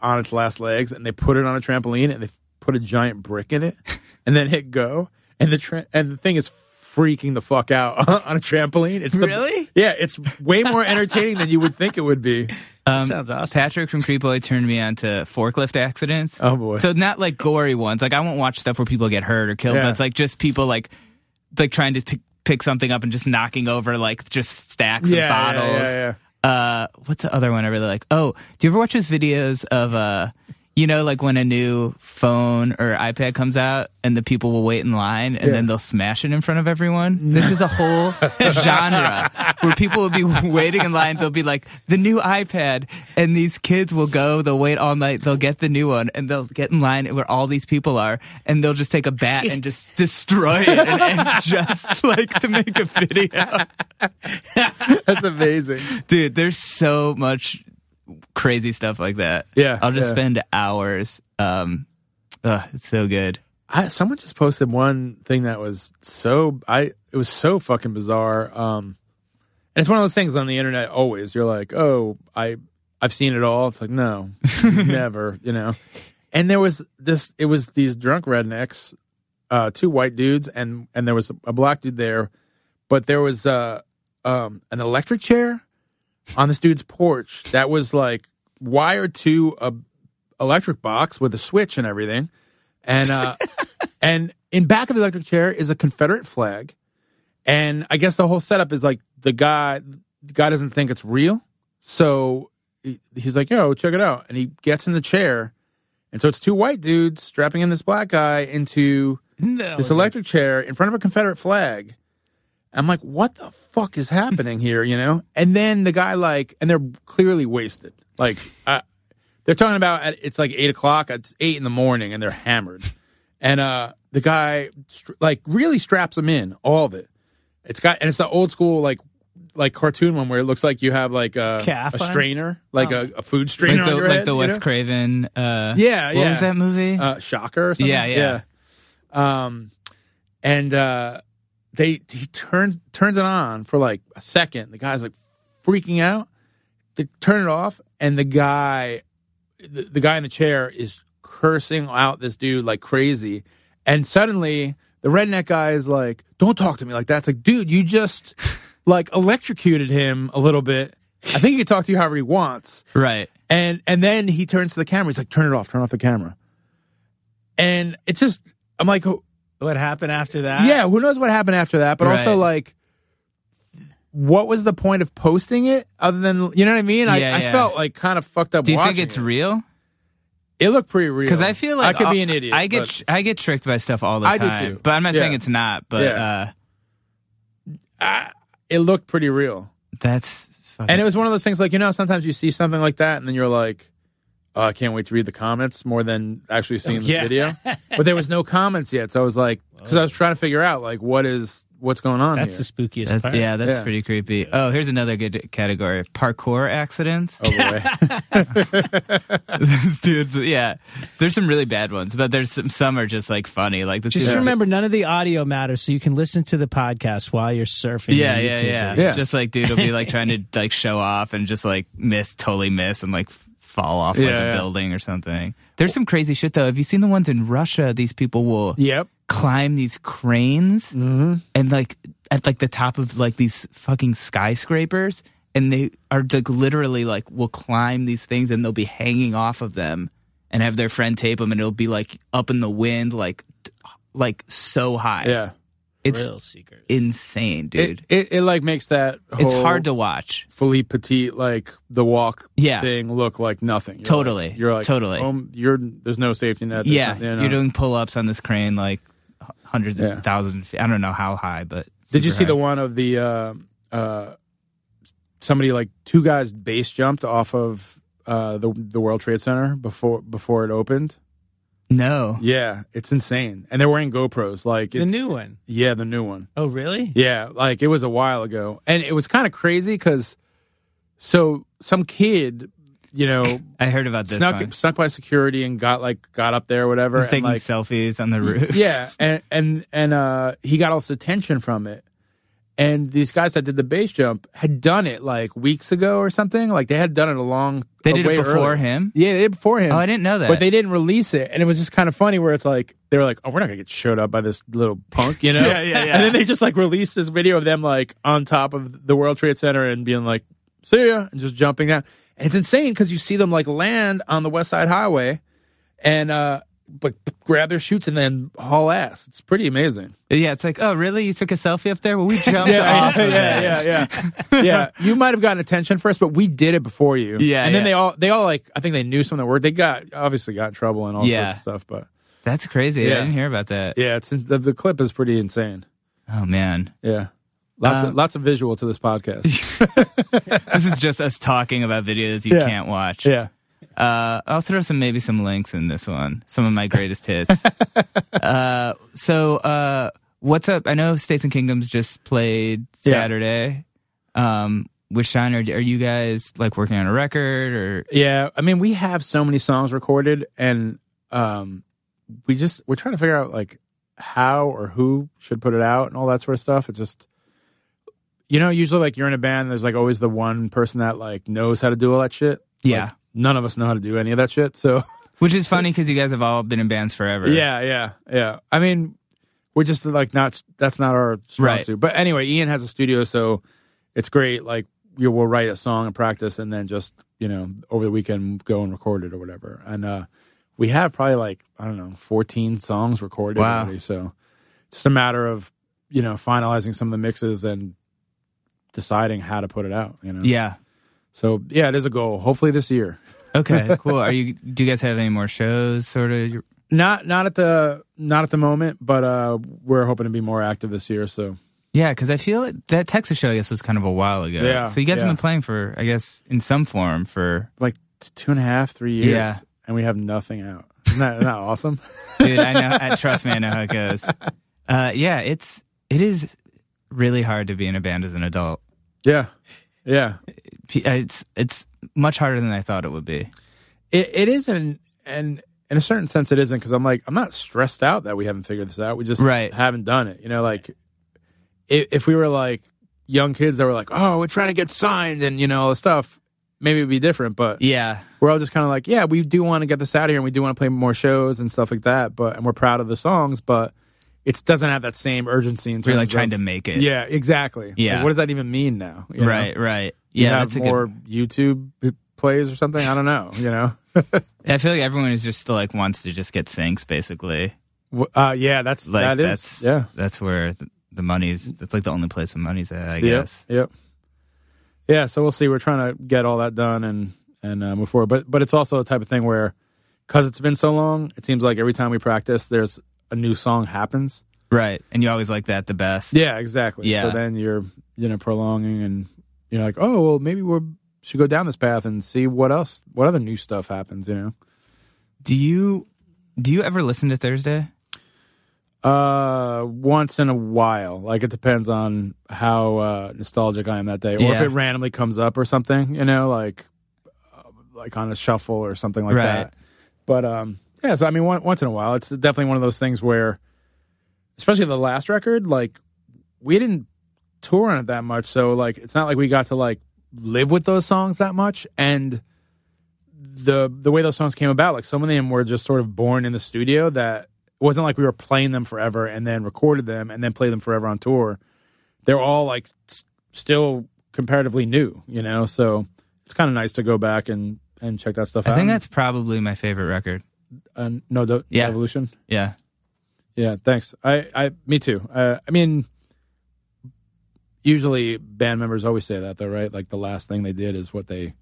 on its last legs and they put it on a trampoline and they put a giant brick in it [LAUGHS] and then hit go and the tra- and the thing is freaking the fuck out [LAUGHS] on a trampoline. It's the, Really? yeah, it's way more entertaining than you would think it would be. Um, Sounds awesome. Patrick from Creepboy turned me on to forklift accidents. Oh, boy. So not like gory ones. Like I won't watch stuff where people get hurt or killed, Yeah. but it's like just people like like trying to pick, pick something up and just knocking over like just stacks Yeah, of yeah, bottles. yeah, Uh, what's the other one I really like? Oh, do you ever watch those videos of uh, you know, like when a new phone or iPad comes out and the people will wait in line and Yeah. then they'll smash it in front of everyone? This is a whole [LAUGHS] genre where people will be [LAUGHS] waiting in line. They'll be like, the new iPad. And these kids will go, they'll wait all night, they'll get the new one and they'll get in line where all these people are and they'll just take a bat and just [LAUGHS] destroy it and, and just like to make a video. That's amazing. Dude, there's so much crazy stuff like that. Yeah, I'll just yeah. spend hours. Um, ugh, it's so good. I, someone just posted one thing that was so I it was so fucking bizarre. Um, and it's one of those things on the internet. Always, you're like, oh, I I've seen it all. It's like, no, [LAUGHS] never, you know. And there was this. It was these drunk rednecks, uh, two white dudes, and and there was a black dude there, but there was uh, um, an electric chair on this dude's porch that was like wired to a electric box with a switch and everything. And uh [LAUGHS] and in back of the electric chair is a confederate flag. And i guess the whole setup is like the guy the guy doesn't think it's real. So he- he's like yo check it out. And he gets in the chair. And so it's two white dudes strapping in this black guy into No, this electric chair in front of a confederate flag i'm like what the fuck is happening here you know and then the guy like and they're clearly wasted like uh, they're talking about at, it's like eight o'clock it's eight in the morning and they're hammered and uh the guy str- like really straps them in all of it it's got and it's the old school like like cartoon one where it looks like you have like a, Cap a on? strainer like a, a food strainer Like the, on your like head, the you Wes know? Craven. Uh, Yeah, What was that movie? uh, Shocker or something. Yeah, yeah. Yeah. Um, and uh, they he turns turns it on for like a second. The guy's like freaking out. They turn it off, and the guy, the, the guy in the chair is cursing out this dude like crazy. And suddenly, the redneck guy is like, "Don't talk to me like that." It's like, dude, you just [LAUGHS] like electrocuted him a little bit. I think he can talk to you however he wants. right. And and then he turns to the camera. He's like, "Turn it off. Turn off the camera." And it's just, I'm like, oh, What happened after that? yeah. Who knows what happened after that? But also, like, what was the point of posting it other than you know what I mean? I, Yeah, I felt like kind of fucked up. Do you think it's it. real? It looked pretty real Because I feel like I could be an idiot. I get tr- I get tricked by stuff all the I do time. too. But I'm not Yeah. saying it's not. But uh, it looked pretty real. that's fucking, And it was one of those things like, you know, sometimes you see something like that and then you're like, oh, I can't wait to read the comments more than actually seeing this Yeah. video. [LAUGHS] But there was no comments yet. So I was like, because I was trying to figure out, like, what is, what's going on That's here? the spookiest That's, part. yeah, that's Yeah. pretty creepy. Oh, here's another good category: parkour accidents. oh, boy. [LAUGHS] Dudes, yeah, there's some really bad ones, but there's some some are just like funny. Like this Just dude- remember, none of the audio matters, so you can listen to the podcast while you're surfing. Yeah, yeah, yeah. Yeah. Just like dude will be like trying to [LAUGHS] like show off and just like miss, totally miss, and like f- fall off like Yeah, a yeah. building or something. There's some crazy shit though. Have you seen the ones in Russia? These people will yep. climb these cranes Mm-hmm. and like at like the top of like these fucking skyscrapers and they are like literally like will climb these things and they'll be hanging off of them and have their friend tape them, and it'll be like up in the wind, like like so high. Yeah, it's Real secret. insane, dude. it, it it like makes that it's whole hard to watch. Philippe Petit like the walk Yeah. thing look like nothing. You're Totally. like, you're like Totally. um, you're there's no safety net. there's Yeah, nothing, you know. you're doing pull ups on this crane like h- hundreds Yeah. of thousands. Of feet. I don't know how high, but Did you super see the one of the uh, uh, somebody like two guys base jumped off of uh, the the World Trade Center before before it opened? No. Yeah, it's insane, and they're wearing GoPros. Like The new one. yeah, the new one. Oh, really? Yeah, like it was a while ago, and it was kind of crazy because so some kid, you know, I heard about this snuck one. snuck by security and got like got up there, or whatever. He's and, taking like, selfies on the roof. yeah, and and and uh, he got all this attention from it. And these guys that did the base jump had done it like weeks ago or something. Like they had done it a long. They did it before earlier. him? Yeah, they did before him. Oh, I didn't know that. But they didn't release it, and it was just kind of funny where it's like they were like, "Oh, we're not gonna get showed up by this little punk," you know? [LAUGHS] Yeah, yeah, yeah. And then they just like released this video of them like on top of the World Trade Center and being like, "See ya," and just jumping down. And it's insane because you see them like land on the West Side Highway, and uh, like grab their shoots and then haul ass. It's pretty amazing. Yeah, it's like, oh, really? You took a selfie up there? Well, we jumped Yeah, off. of yeah, yeah, yeah, [LAUGHS] yeah. You might have gotten attention first, but we did it before you. Yeah, and then yeah. they all, they all like, I think they knew some of the word. They got obviously got in trouble and all Yeah. sorts of stuff, but That's crazy. Yeah. I didn't hear about that. yeah, it's the, the clip is pretty insane. Oh man, Yeah, lots Um, of lots of visual to this podcast. [LAUGHS] this is just us talking about videos you Yeah. can't watch. yeah, Uh, I'll throw some maybe some links in this one. Some of my greatest hits. [LAUGHS] uh, so uh, what's up? I know States and Kingdoms just played Yeah. Saturday. Um, with Shine, are, are you guys like working on a record or? yeah. I mean, we have so many songs recorded, and um, we just we're trying to figure out like how or who should put it out and all that sort of stuff. It just you know, usually like you're in a band, there's like always the one person that like knows how to do all that shit. Yeah. Like, none of us know how to do any of that shit. So [LAUGHS] Which is funny because you guys have all been in bands forever. yeah, yeah, yeah. I mean, we're just like not. That's not our strong Right. suit. But anyway, Ian has a studio, so it's great. Like you will write a song and practice, and then just you know over the weekend go and record it or whatever. And uh, we have probably like I don't know, fourteen songs recorded Wow. already. So it's just a matter of you know finalizing some of the mixes and deciding how to put it out. You know. Yeah. So yeah, it is a goal. Hopefully this year. [LAUGHS] Okay. Cool. Are you? Do you guys have any more shows? Sort of. Not not at the not at the moment, but uh, we're hoping to be more active this year. So Yeah, because I feel it, that Texas show, I guess, was kind of a while ago. Yeah, So you guys yeah. have been playing for, I guess, in some form for. like two and a half, three years, Yeah. and we have nothing out. Isn't that, isn't that [LAUGHS] awesome? Dude, I know. I, [LAUGHS] trust me, I know how it goes. Uh, yeah, it's it is really hard to be in a band as an adult. Yeah, yeah. Uh, It's it's much harder than I thought it would be. It it is, and and in a certain sense, it isn't because I'm like I'm not stressed out that we haven't figured this out. We just Right. haven't done it. You know, like if, if we were like young kids that were like, oh, we're trying to get signed and you know all this stuff, maybe it'd be different. But Yeah, we're all just kind of like, yeah, we do want to get this out of here and we do want to play more shows and stuff like that. But and we're proud of the songs, but it doesn't have that same urgency in terms we're like trying to make it. Yeah, exactly. Yeah. Like, what does that even mean now? you know? right, right. Yeah, have more good. YouTube plays or something. I don't know. You know. [LAUGHS] I feel like everyone is just still like wants to just get syncs, basically. Uh, yeah, that's Like that is that's yeah. that's where the, the money's. That's like the only place the money's at, I Yep, guess. Yep. Yeah. So we'll see. We're trying to get all that done and and uh, move forward. But but it's also the type of thing where because it's been so long, it seems like every time we practice, there's a new song happens. Right, and you always like that the best. Yeah, exactly. Yeah. So then you're you know prolonging and you're like, oh well, maybe we should go down this path and see what else, what other new stuff happens. You know. Do you do you ever listen to Thursday? Uh, once in a while. Like it depends on how uh, nostalgic I am that day, or if it randomly comes up or something. You know, like uh, like on a shuffle or something like Right. that. But um, yeah. So I mean, one, once in a while, it's definitely one of those things where, especially the last record, like we didn't tour on it that much, so like it's not like we got to like live with those songs that much, and the the way those songs came about, like some of them were just sort of born in the studio. That it wasn't like we were playing them forever and then recorded them and then played them forever on tour. They're all like s- still comparatively new, you know. So it's kind of nice to go back and and check that stuff I out. I think that's probably my favorite record. uh, no Do- Yeah. evolution. Yeah. Yeah, thanks. I, I, me too. Uh, I mean, usually band members always say that, though, right? Like the last thing they did is what they,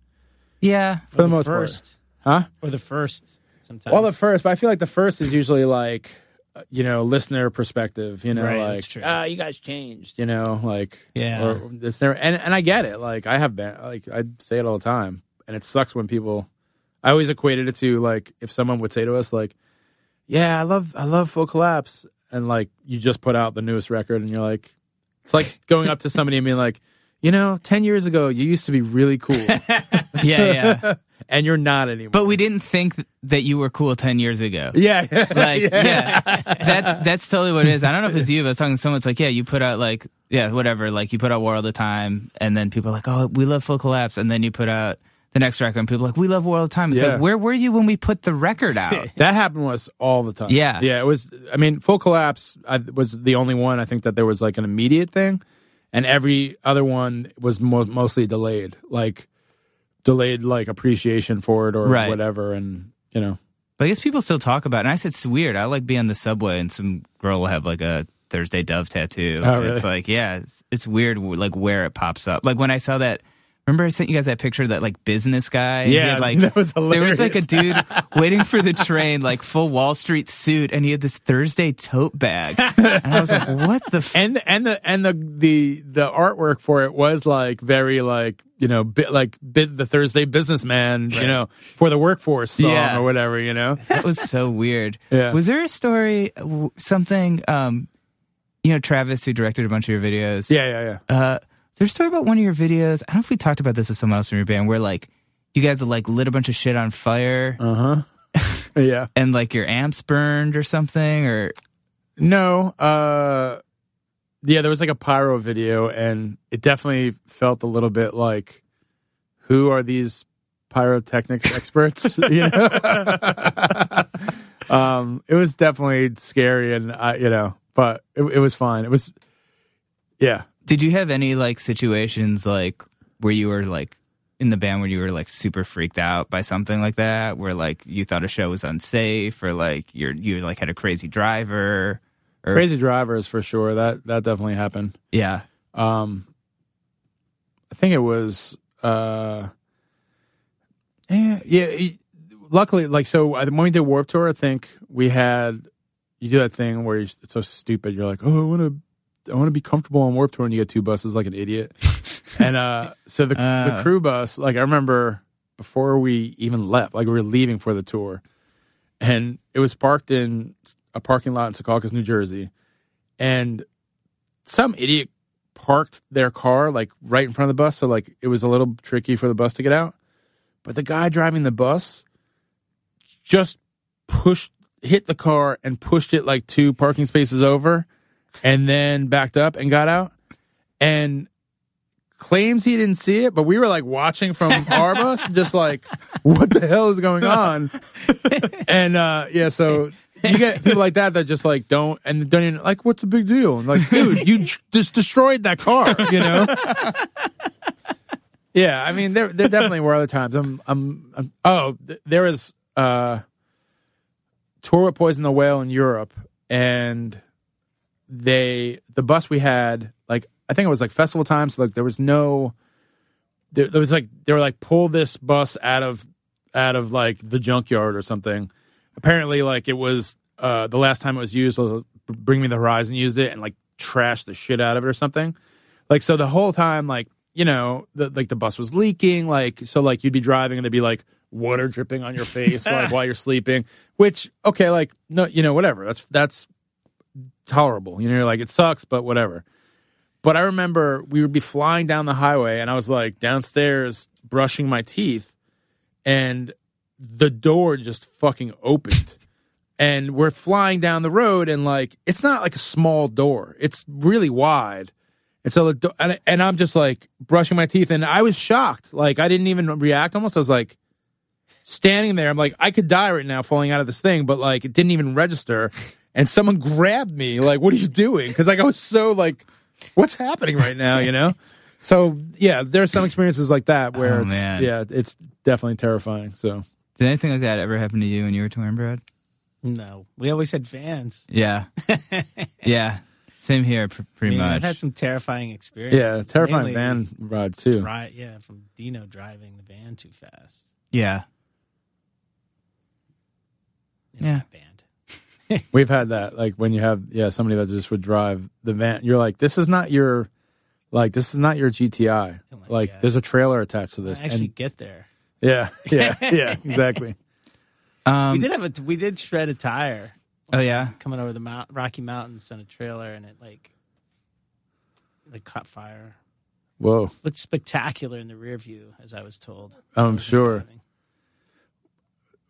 Yeah. for the, most first, part, huh? or the first. Sometimes. Well, the first, but I feel like the first is usually like, uh, you know, listener perspective. You know, Right, like, that's true. ah, you guys changed. You know, like, Yeah. or this never, and and I get it. Like, I have been, like, I say it all the time, and it sucks when people. I always equated it to like if someone would say to us like, "Yeah, I love, I love Full Collapse," and like you just put out the newest record, and you're like, it's like going up to somebody and being like, you know, ten years ago you used to be really cool, [LAUGHS] Yeah. Yeah. [LAUGHS] and you're not anymore. but we didn't think th- that you were cool 10 years ago. [LAUGHS] yeah, Like, yeah. That's that's totally what it is. I don't know if it's you, but I was talking to someone. It's like, yeah, you put out like, yeah, whatever. Like, you put out War All the Time, and then people are like, oh, we love Full Collapse. And then you put out the next record, and people are like, we love War All the Time. It's Yeah. like, where were you when we put the record out? [LAUGHS] That happened was all the time. Yeah. yeah. It was. I mean, full collapse. I was the only one. I think that there was like an immediate thing, and every other one was mo- mostly delayed, like delayed, like appreciation for it or Right. whatever. And you know, But I guess people still talk about it. And I said, it's weird. I like be on the subway and some girl will have like a Thursday Dove tattoo. Oh, really? It's like, yeah, it's, it's weird like where it pops up. Like when I saw that, remember I sent you guys that picture of that like business guy? Yeah, had, [LAUGHS] like, that was hilarious. There was like a dude waiting for the train, like full Wall Street suit, and he had this Thursday tote bag. And I was like, what the f-? and and the and the the the artwork for it was like very like you know bit like bit the Thursday businessman, you know, for the workforce song Yeah. or whatever, you know. That was so weird. Yeah. Was there a story, something, um, you know, Travis, who directed a bunch of your videos? Yeah, yeah, yeah. Uh, is there a story about one of your videos? I don't know if we talked about this with someone else from your band, where like you guys like lit a bunch of shit on fire Uh huh. [LAUGHS] yeah. and like your amps burned or something, or No, uh yeah, there was like a pyro video and it definitely felt a little bit like who are these pyrotechnics [LAUGHS] experts, [LAUGHS] you know? um it was definitely scary and I you know, but it, it was fine. It was yeah. Did you have any like situations like where you were like in the band where you were like super freaked out by something like that, where like you thought a show was unsafe, or like you're you like had a crazy driver, or Crazy drivers for sure. That that definitely happened. yeah, Um, I think it was. Uh, yeah, yeah. it- luckily, like so, I- when we did Warped Tour, I think we had you do that thing where you, it's so stupid. You're like, oh, I want to, I want to be comfortable on Warped Tour, and you get two buses like an idiot. [LAUGHS] and uh, so the the Uh. crew bus, like I remember before we even left, like we were leaving for the tour, and it was parked in a parking lot in Secaucus, New Jersey, and some idiot parked their car like right in front of the bus, so like it was a little tricky for the bus to get out. But the guy driving the bus just pushed, hit the car and pushed it like two parking spaces over, and then backed up and got out, and claims he didn't see it, but we were like watching from [LAUGHS] our bus, just like, what the hell is going on? [LAUGHS] And uh yeah, so you get people like that that just like don't and don't even like what's the big deal? And like, dude, you just destroyed that car, you know? yeah, I mean there there definitely were other times. I'm I'm, I'm oh, th- there was uh tour with Poison the Well in Europe and they the bus we had like I think it was like festival time, so like there was no there, there was like they were like pull this bus out of out of like the junkyard or something. Apparently, like it was uh the last time it was used was Bring Me the Horizon used it and like trashed the shit out of it or something. Like so the whole time, like you know, the, like the bus was leaking. Like so, like you'd be driving and there'd be like water dripping on your face [LAUGHS] like while you're sleeping. Which okay, like no, you know, whatever. That's that's tolerable. You know, like it sucks, but whatever. But I remember we would be flying down the highway, and I was like downstairs brushing my teeth, and the door just fucking opened. And we're flying down the road, and like it's not like a small door; it's really wide. And so, the do- and, and I'm just like brushing my teeth, and I was shocked. Like I didn't even react. Almost, I was like standing there. I'm like, I could die right now, falling out of this thing, but like it didn't even register. And someone grabbed me, like, "What are you doing?" Because like I was so like, "What's happening right now?" You know. [LAUGHS] So yeah, there's some experiences like that oh, where Oh, it's man. yeah, it's definitely terrifying. So Did anything like that ever happen to you when you were touring, Brad? No, we always had vans. Yeah. [LAUGHS] yeah. Same here, pr- I pretty mean, much. I've had some terrifying experiences. yeah, terrifying van ride too. Dri- yeah, from Dino driving the van too fast. yeah. in Yeah. That [LAUGHS] band. We've had that like when you have yeah somebody that just would drive the van. You're like, this is not your like this is not your GTI. Oh like God. there's a trailer attached to this. I actually and get there. yeah, [LAUGHS] yeah, yeah, exactly. Um, we did have a we did shred a tire oh, yeah. coming over the mount, Rocky Mountains on a trailer, and it like like caught fire. Whoa, Looked spectacular in the rear view, as I was told. I'm sure. driving.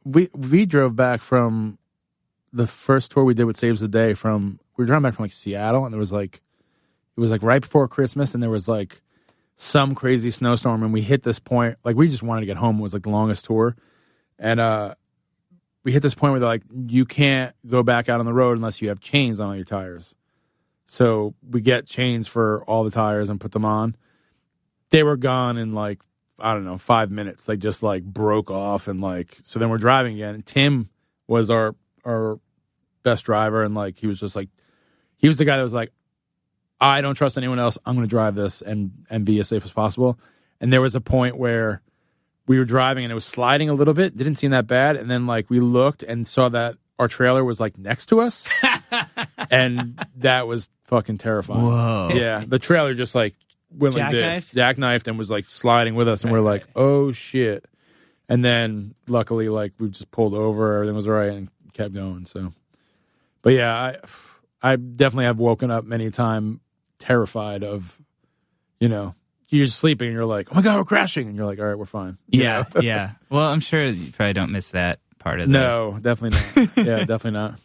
we we drove back from the first tour we did with Saves the Day from we were driving back from like Seattle and there was like it was like right before Christmas and there was like some crazy snowstorm and we hit this point like we just wanted to get home it was like the longest tour and uh we hit this point where they're like you can't go back out on the road unless you have chains on all your tires so we get chains for all the tires and put them on they were gone in like I don't know, five minutes. They just like broke off and like so then we're driving again. Tim was our our best driver and like he was just like he was the guy that was like, I don't trust anyone else. I'm gonna drive this and and be as safe as possible. And there was a point where we were driving and it was sliding a little bit, didn't seem that bad, and then like we looked and saw that our trailer was like next to us. [LAUGHS] and that was fucking terrifying. Whoa. Yeah. The trailer just like went like this, Jackknifed? jackknifed, and was like sliding with us, and we're like, right. "Oh shit!" And then luckily, like we just pulled over, everything was all right, and kept going. So, but yeah, I I definitely have woken up many a time terrified of, you know, you're sleeping and you're like, "Oh my god, we're crashing," and you're like, "All right, we're fine." You Yeah. yeah. [LAUGHS] Well, I'm sure you probably don't miss that part of the. no, definitely not. [LAUGHS] yeah, definitely not.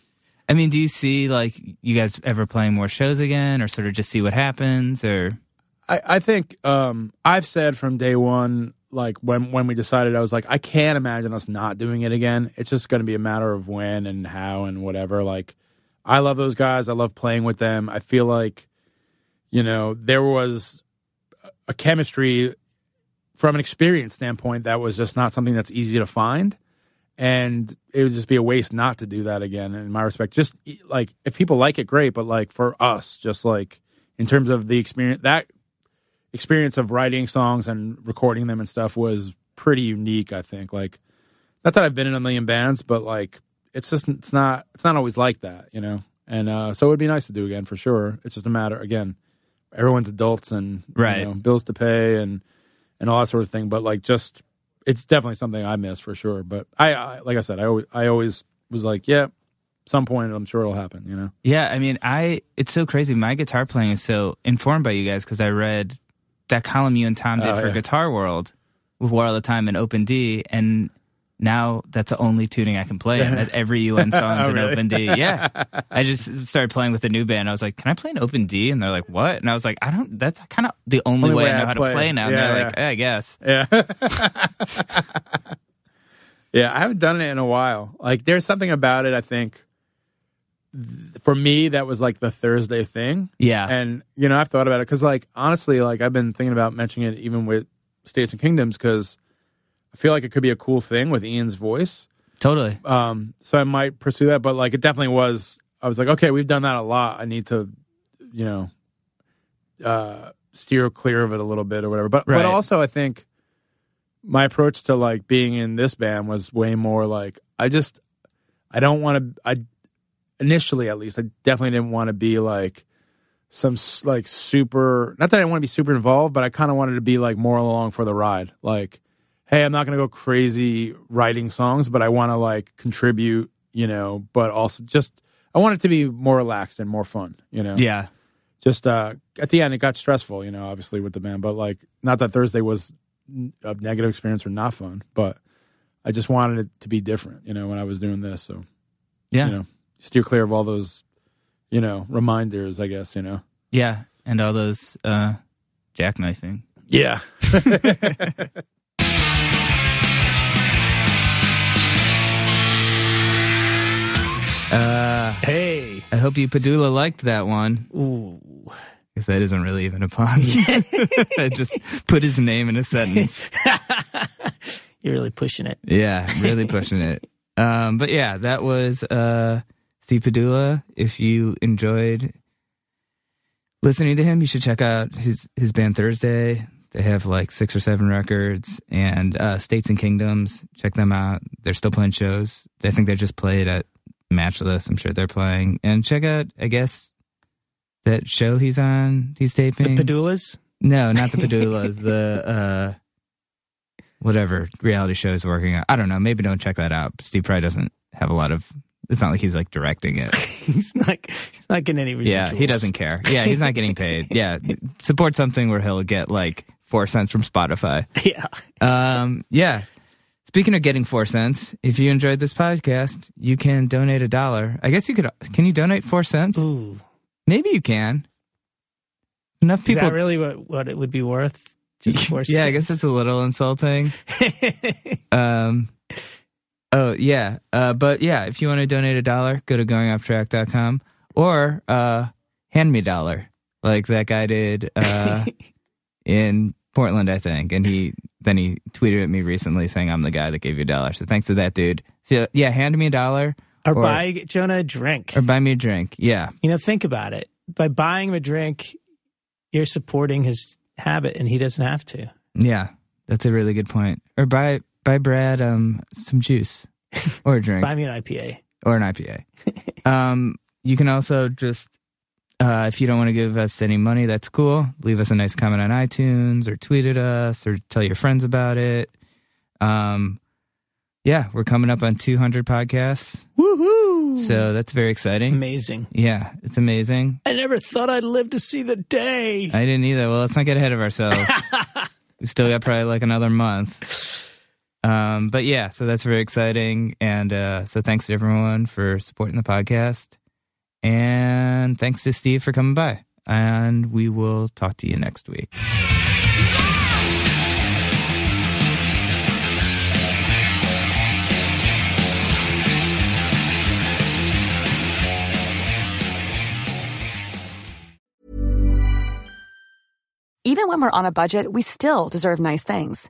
I mean, do you see like you guys ever playing more shows again, or sort of just see what happens, or I, I think um, I've said from day one, like when when we decided, I was like, I can't imagine us not doing it again. It's just going to be a matter of when and how and whatever. Like, I love those guys. I love playing with them. I feel like, you know, there was a chemistry from an experience standpoint that was just not something that's easy to find. And it would just be a waste not to do that again. In my respect, just like if people like it, great. But like for us, just like in terms of the experience, that experience of writing songs and recording them and stuff was pretty unique. I think. Like, not that I've been in a million bands, but like it's just it's not it's not always like that, you know. And uh, so it would be nice to do again for sure. It's just a matter again. Everyone's adults and you Right. know, bills to pay and and all that sort of thing. But like, just it's definitely something I miss for sure. But I, I like I said, I always I always was like, yeah, some point I'm sure it'll happen. You know. Yeah, I mean, I it's so crazy. My guitar playing is so informed by you guys because I read that column you and Tom did Oh, for yeah. Guitar World with War All the Time and Open D, and now that's the only tuning I can play. And that every [LAUGHS] UN song's Oh, in really? Open D. Yeah, [LAUGHS] I just started playing with a new band. I was like, "Can I play an Open D?" And they're like, "What?" And I was like, "I don't. That's kind of the only, Only way, way I know I how play. to play now." And Yeah, they're yeah. like, eh, "I guess." Yeah. [LAUGHS] yeah, I haven't done it in a while. Like there's something about it I think th- for me that was like the Thursday thing. Yeah, And you know, I've thought about it cuz like honestly like I've been thinking about mentioning it even with States and Kingdoms cuz I feel like it could be a cool thing with Ian's voice. totally. Um so I might pursue that but like it definitely was I was like okay, we've done that a lot. I need to you know uh steer clear of it a little bit or whatever. But Right. but also I think my approach to like being in this band was way more like I just I don't want to I initially at least I definitely didn't want to be like some like super not that I didn't want to be super involved but I kind of wanted to be like more along for the ride. Like hey I'm not going to go crazy writing songs but I want to like contribute you know but also just I want it to be more relaxed and more fun you know? Yeah, just uh at the end it got stressful you know obviously with the band but like not that thursday was a negative experience or not fun but i just wanted it to be different you know when i was doing this so yeah, you know steer clear of all those you know reminders i guess you know yeah, and all those uh, jackknifing. yeah [LAUGHS] Uh, Hey, I hope you Pedulla liked that one. ooh, Because that isn't really even a pun. [LAUGHS] I just put his name in a sentence. [LAUGHS] You're really pushing it. Yeah, really pushing it. Um, but yeah, that was uh, Steve Pedulla. If you enjoyed listening to him, you should check out his his band Thursday. They have like six or seven records and uh, States and Kingdoms. Check them out. They're still playing shows. I think they just played at Matchless. I'm sure they're playing. And check out, I guess, that show he's on. He's taping. The Pedullas? No, not the Pedullas. [LAUGHS] the uh, whatever reality show is working on. I don't know. Maybe don't check that out. Steve probably doesn't have a lot of. It's not like he's like directing it. [LAUGHS] he's not. He's not getting any residuals. Yeah, he doesn't care. Yeah, he's not getting paid. [LAUGHS] Yeah, support something where he'll get like four cents from Spotify. [LAUGHS] Yeah. Um, yeah. Speaking of getting four cents, if you enjoyed this podcast, you can donate a dollar. I guess you could. Can you donate four cents? Ooh. Maybe you can. Enough Is people. that really what, what it would be worth? Just four yeah, I guess it's a little insulting. um, oh yeah, uh, but yeah, if you want to donate a dollar, go to goingofftrack.com or uh, hand me a dollar, like that guy did uh, [LAUGHS] in Portland, I think, and he then he tweeted at me recently saying I'm the guy that gave you a dollar. So thanks to that dude. So yeah, hand me a dollar or, or- buy Jonah a drink. or buy me a drink. Yeah, you know, think about it. By buying him a drink, you're supporting his habit, and he doesn't have to. yeah, that's a really good point. Or buy buy Brad um some juice or a drink. [LAUGHS] Buy me an IPA. or an IPA. [LAUGHS] um, you can also just, uh, if you don't want to give us any money, that's cool. Leave us a nice comment on iTunes or tweet at us or tell your friends about it. Um, yeah, we're coming up on 200 podcasts. Woohoo! So that's very exciting. amazing. Yeah, it's amazing. I never thought I'd live to see the day. I didn't either. Well, let's not get ahead of ourselves. [LAUGHS] we still got probably like another month. Um, but yeah, so that's very exciting. And uh, so thanks to everyone for supporting the podcast. And thanks to Steve for coming by. And we will talk to you next week. Even when we're on a budget, we still deserve nice things.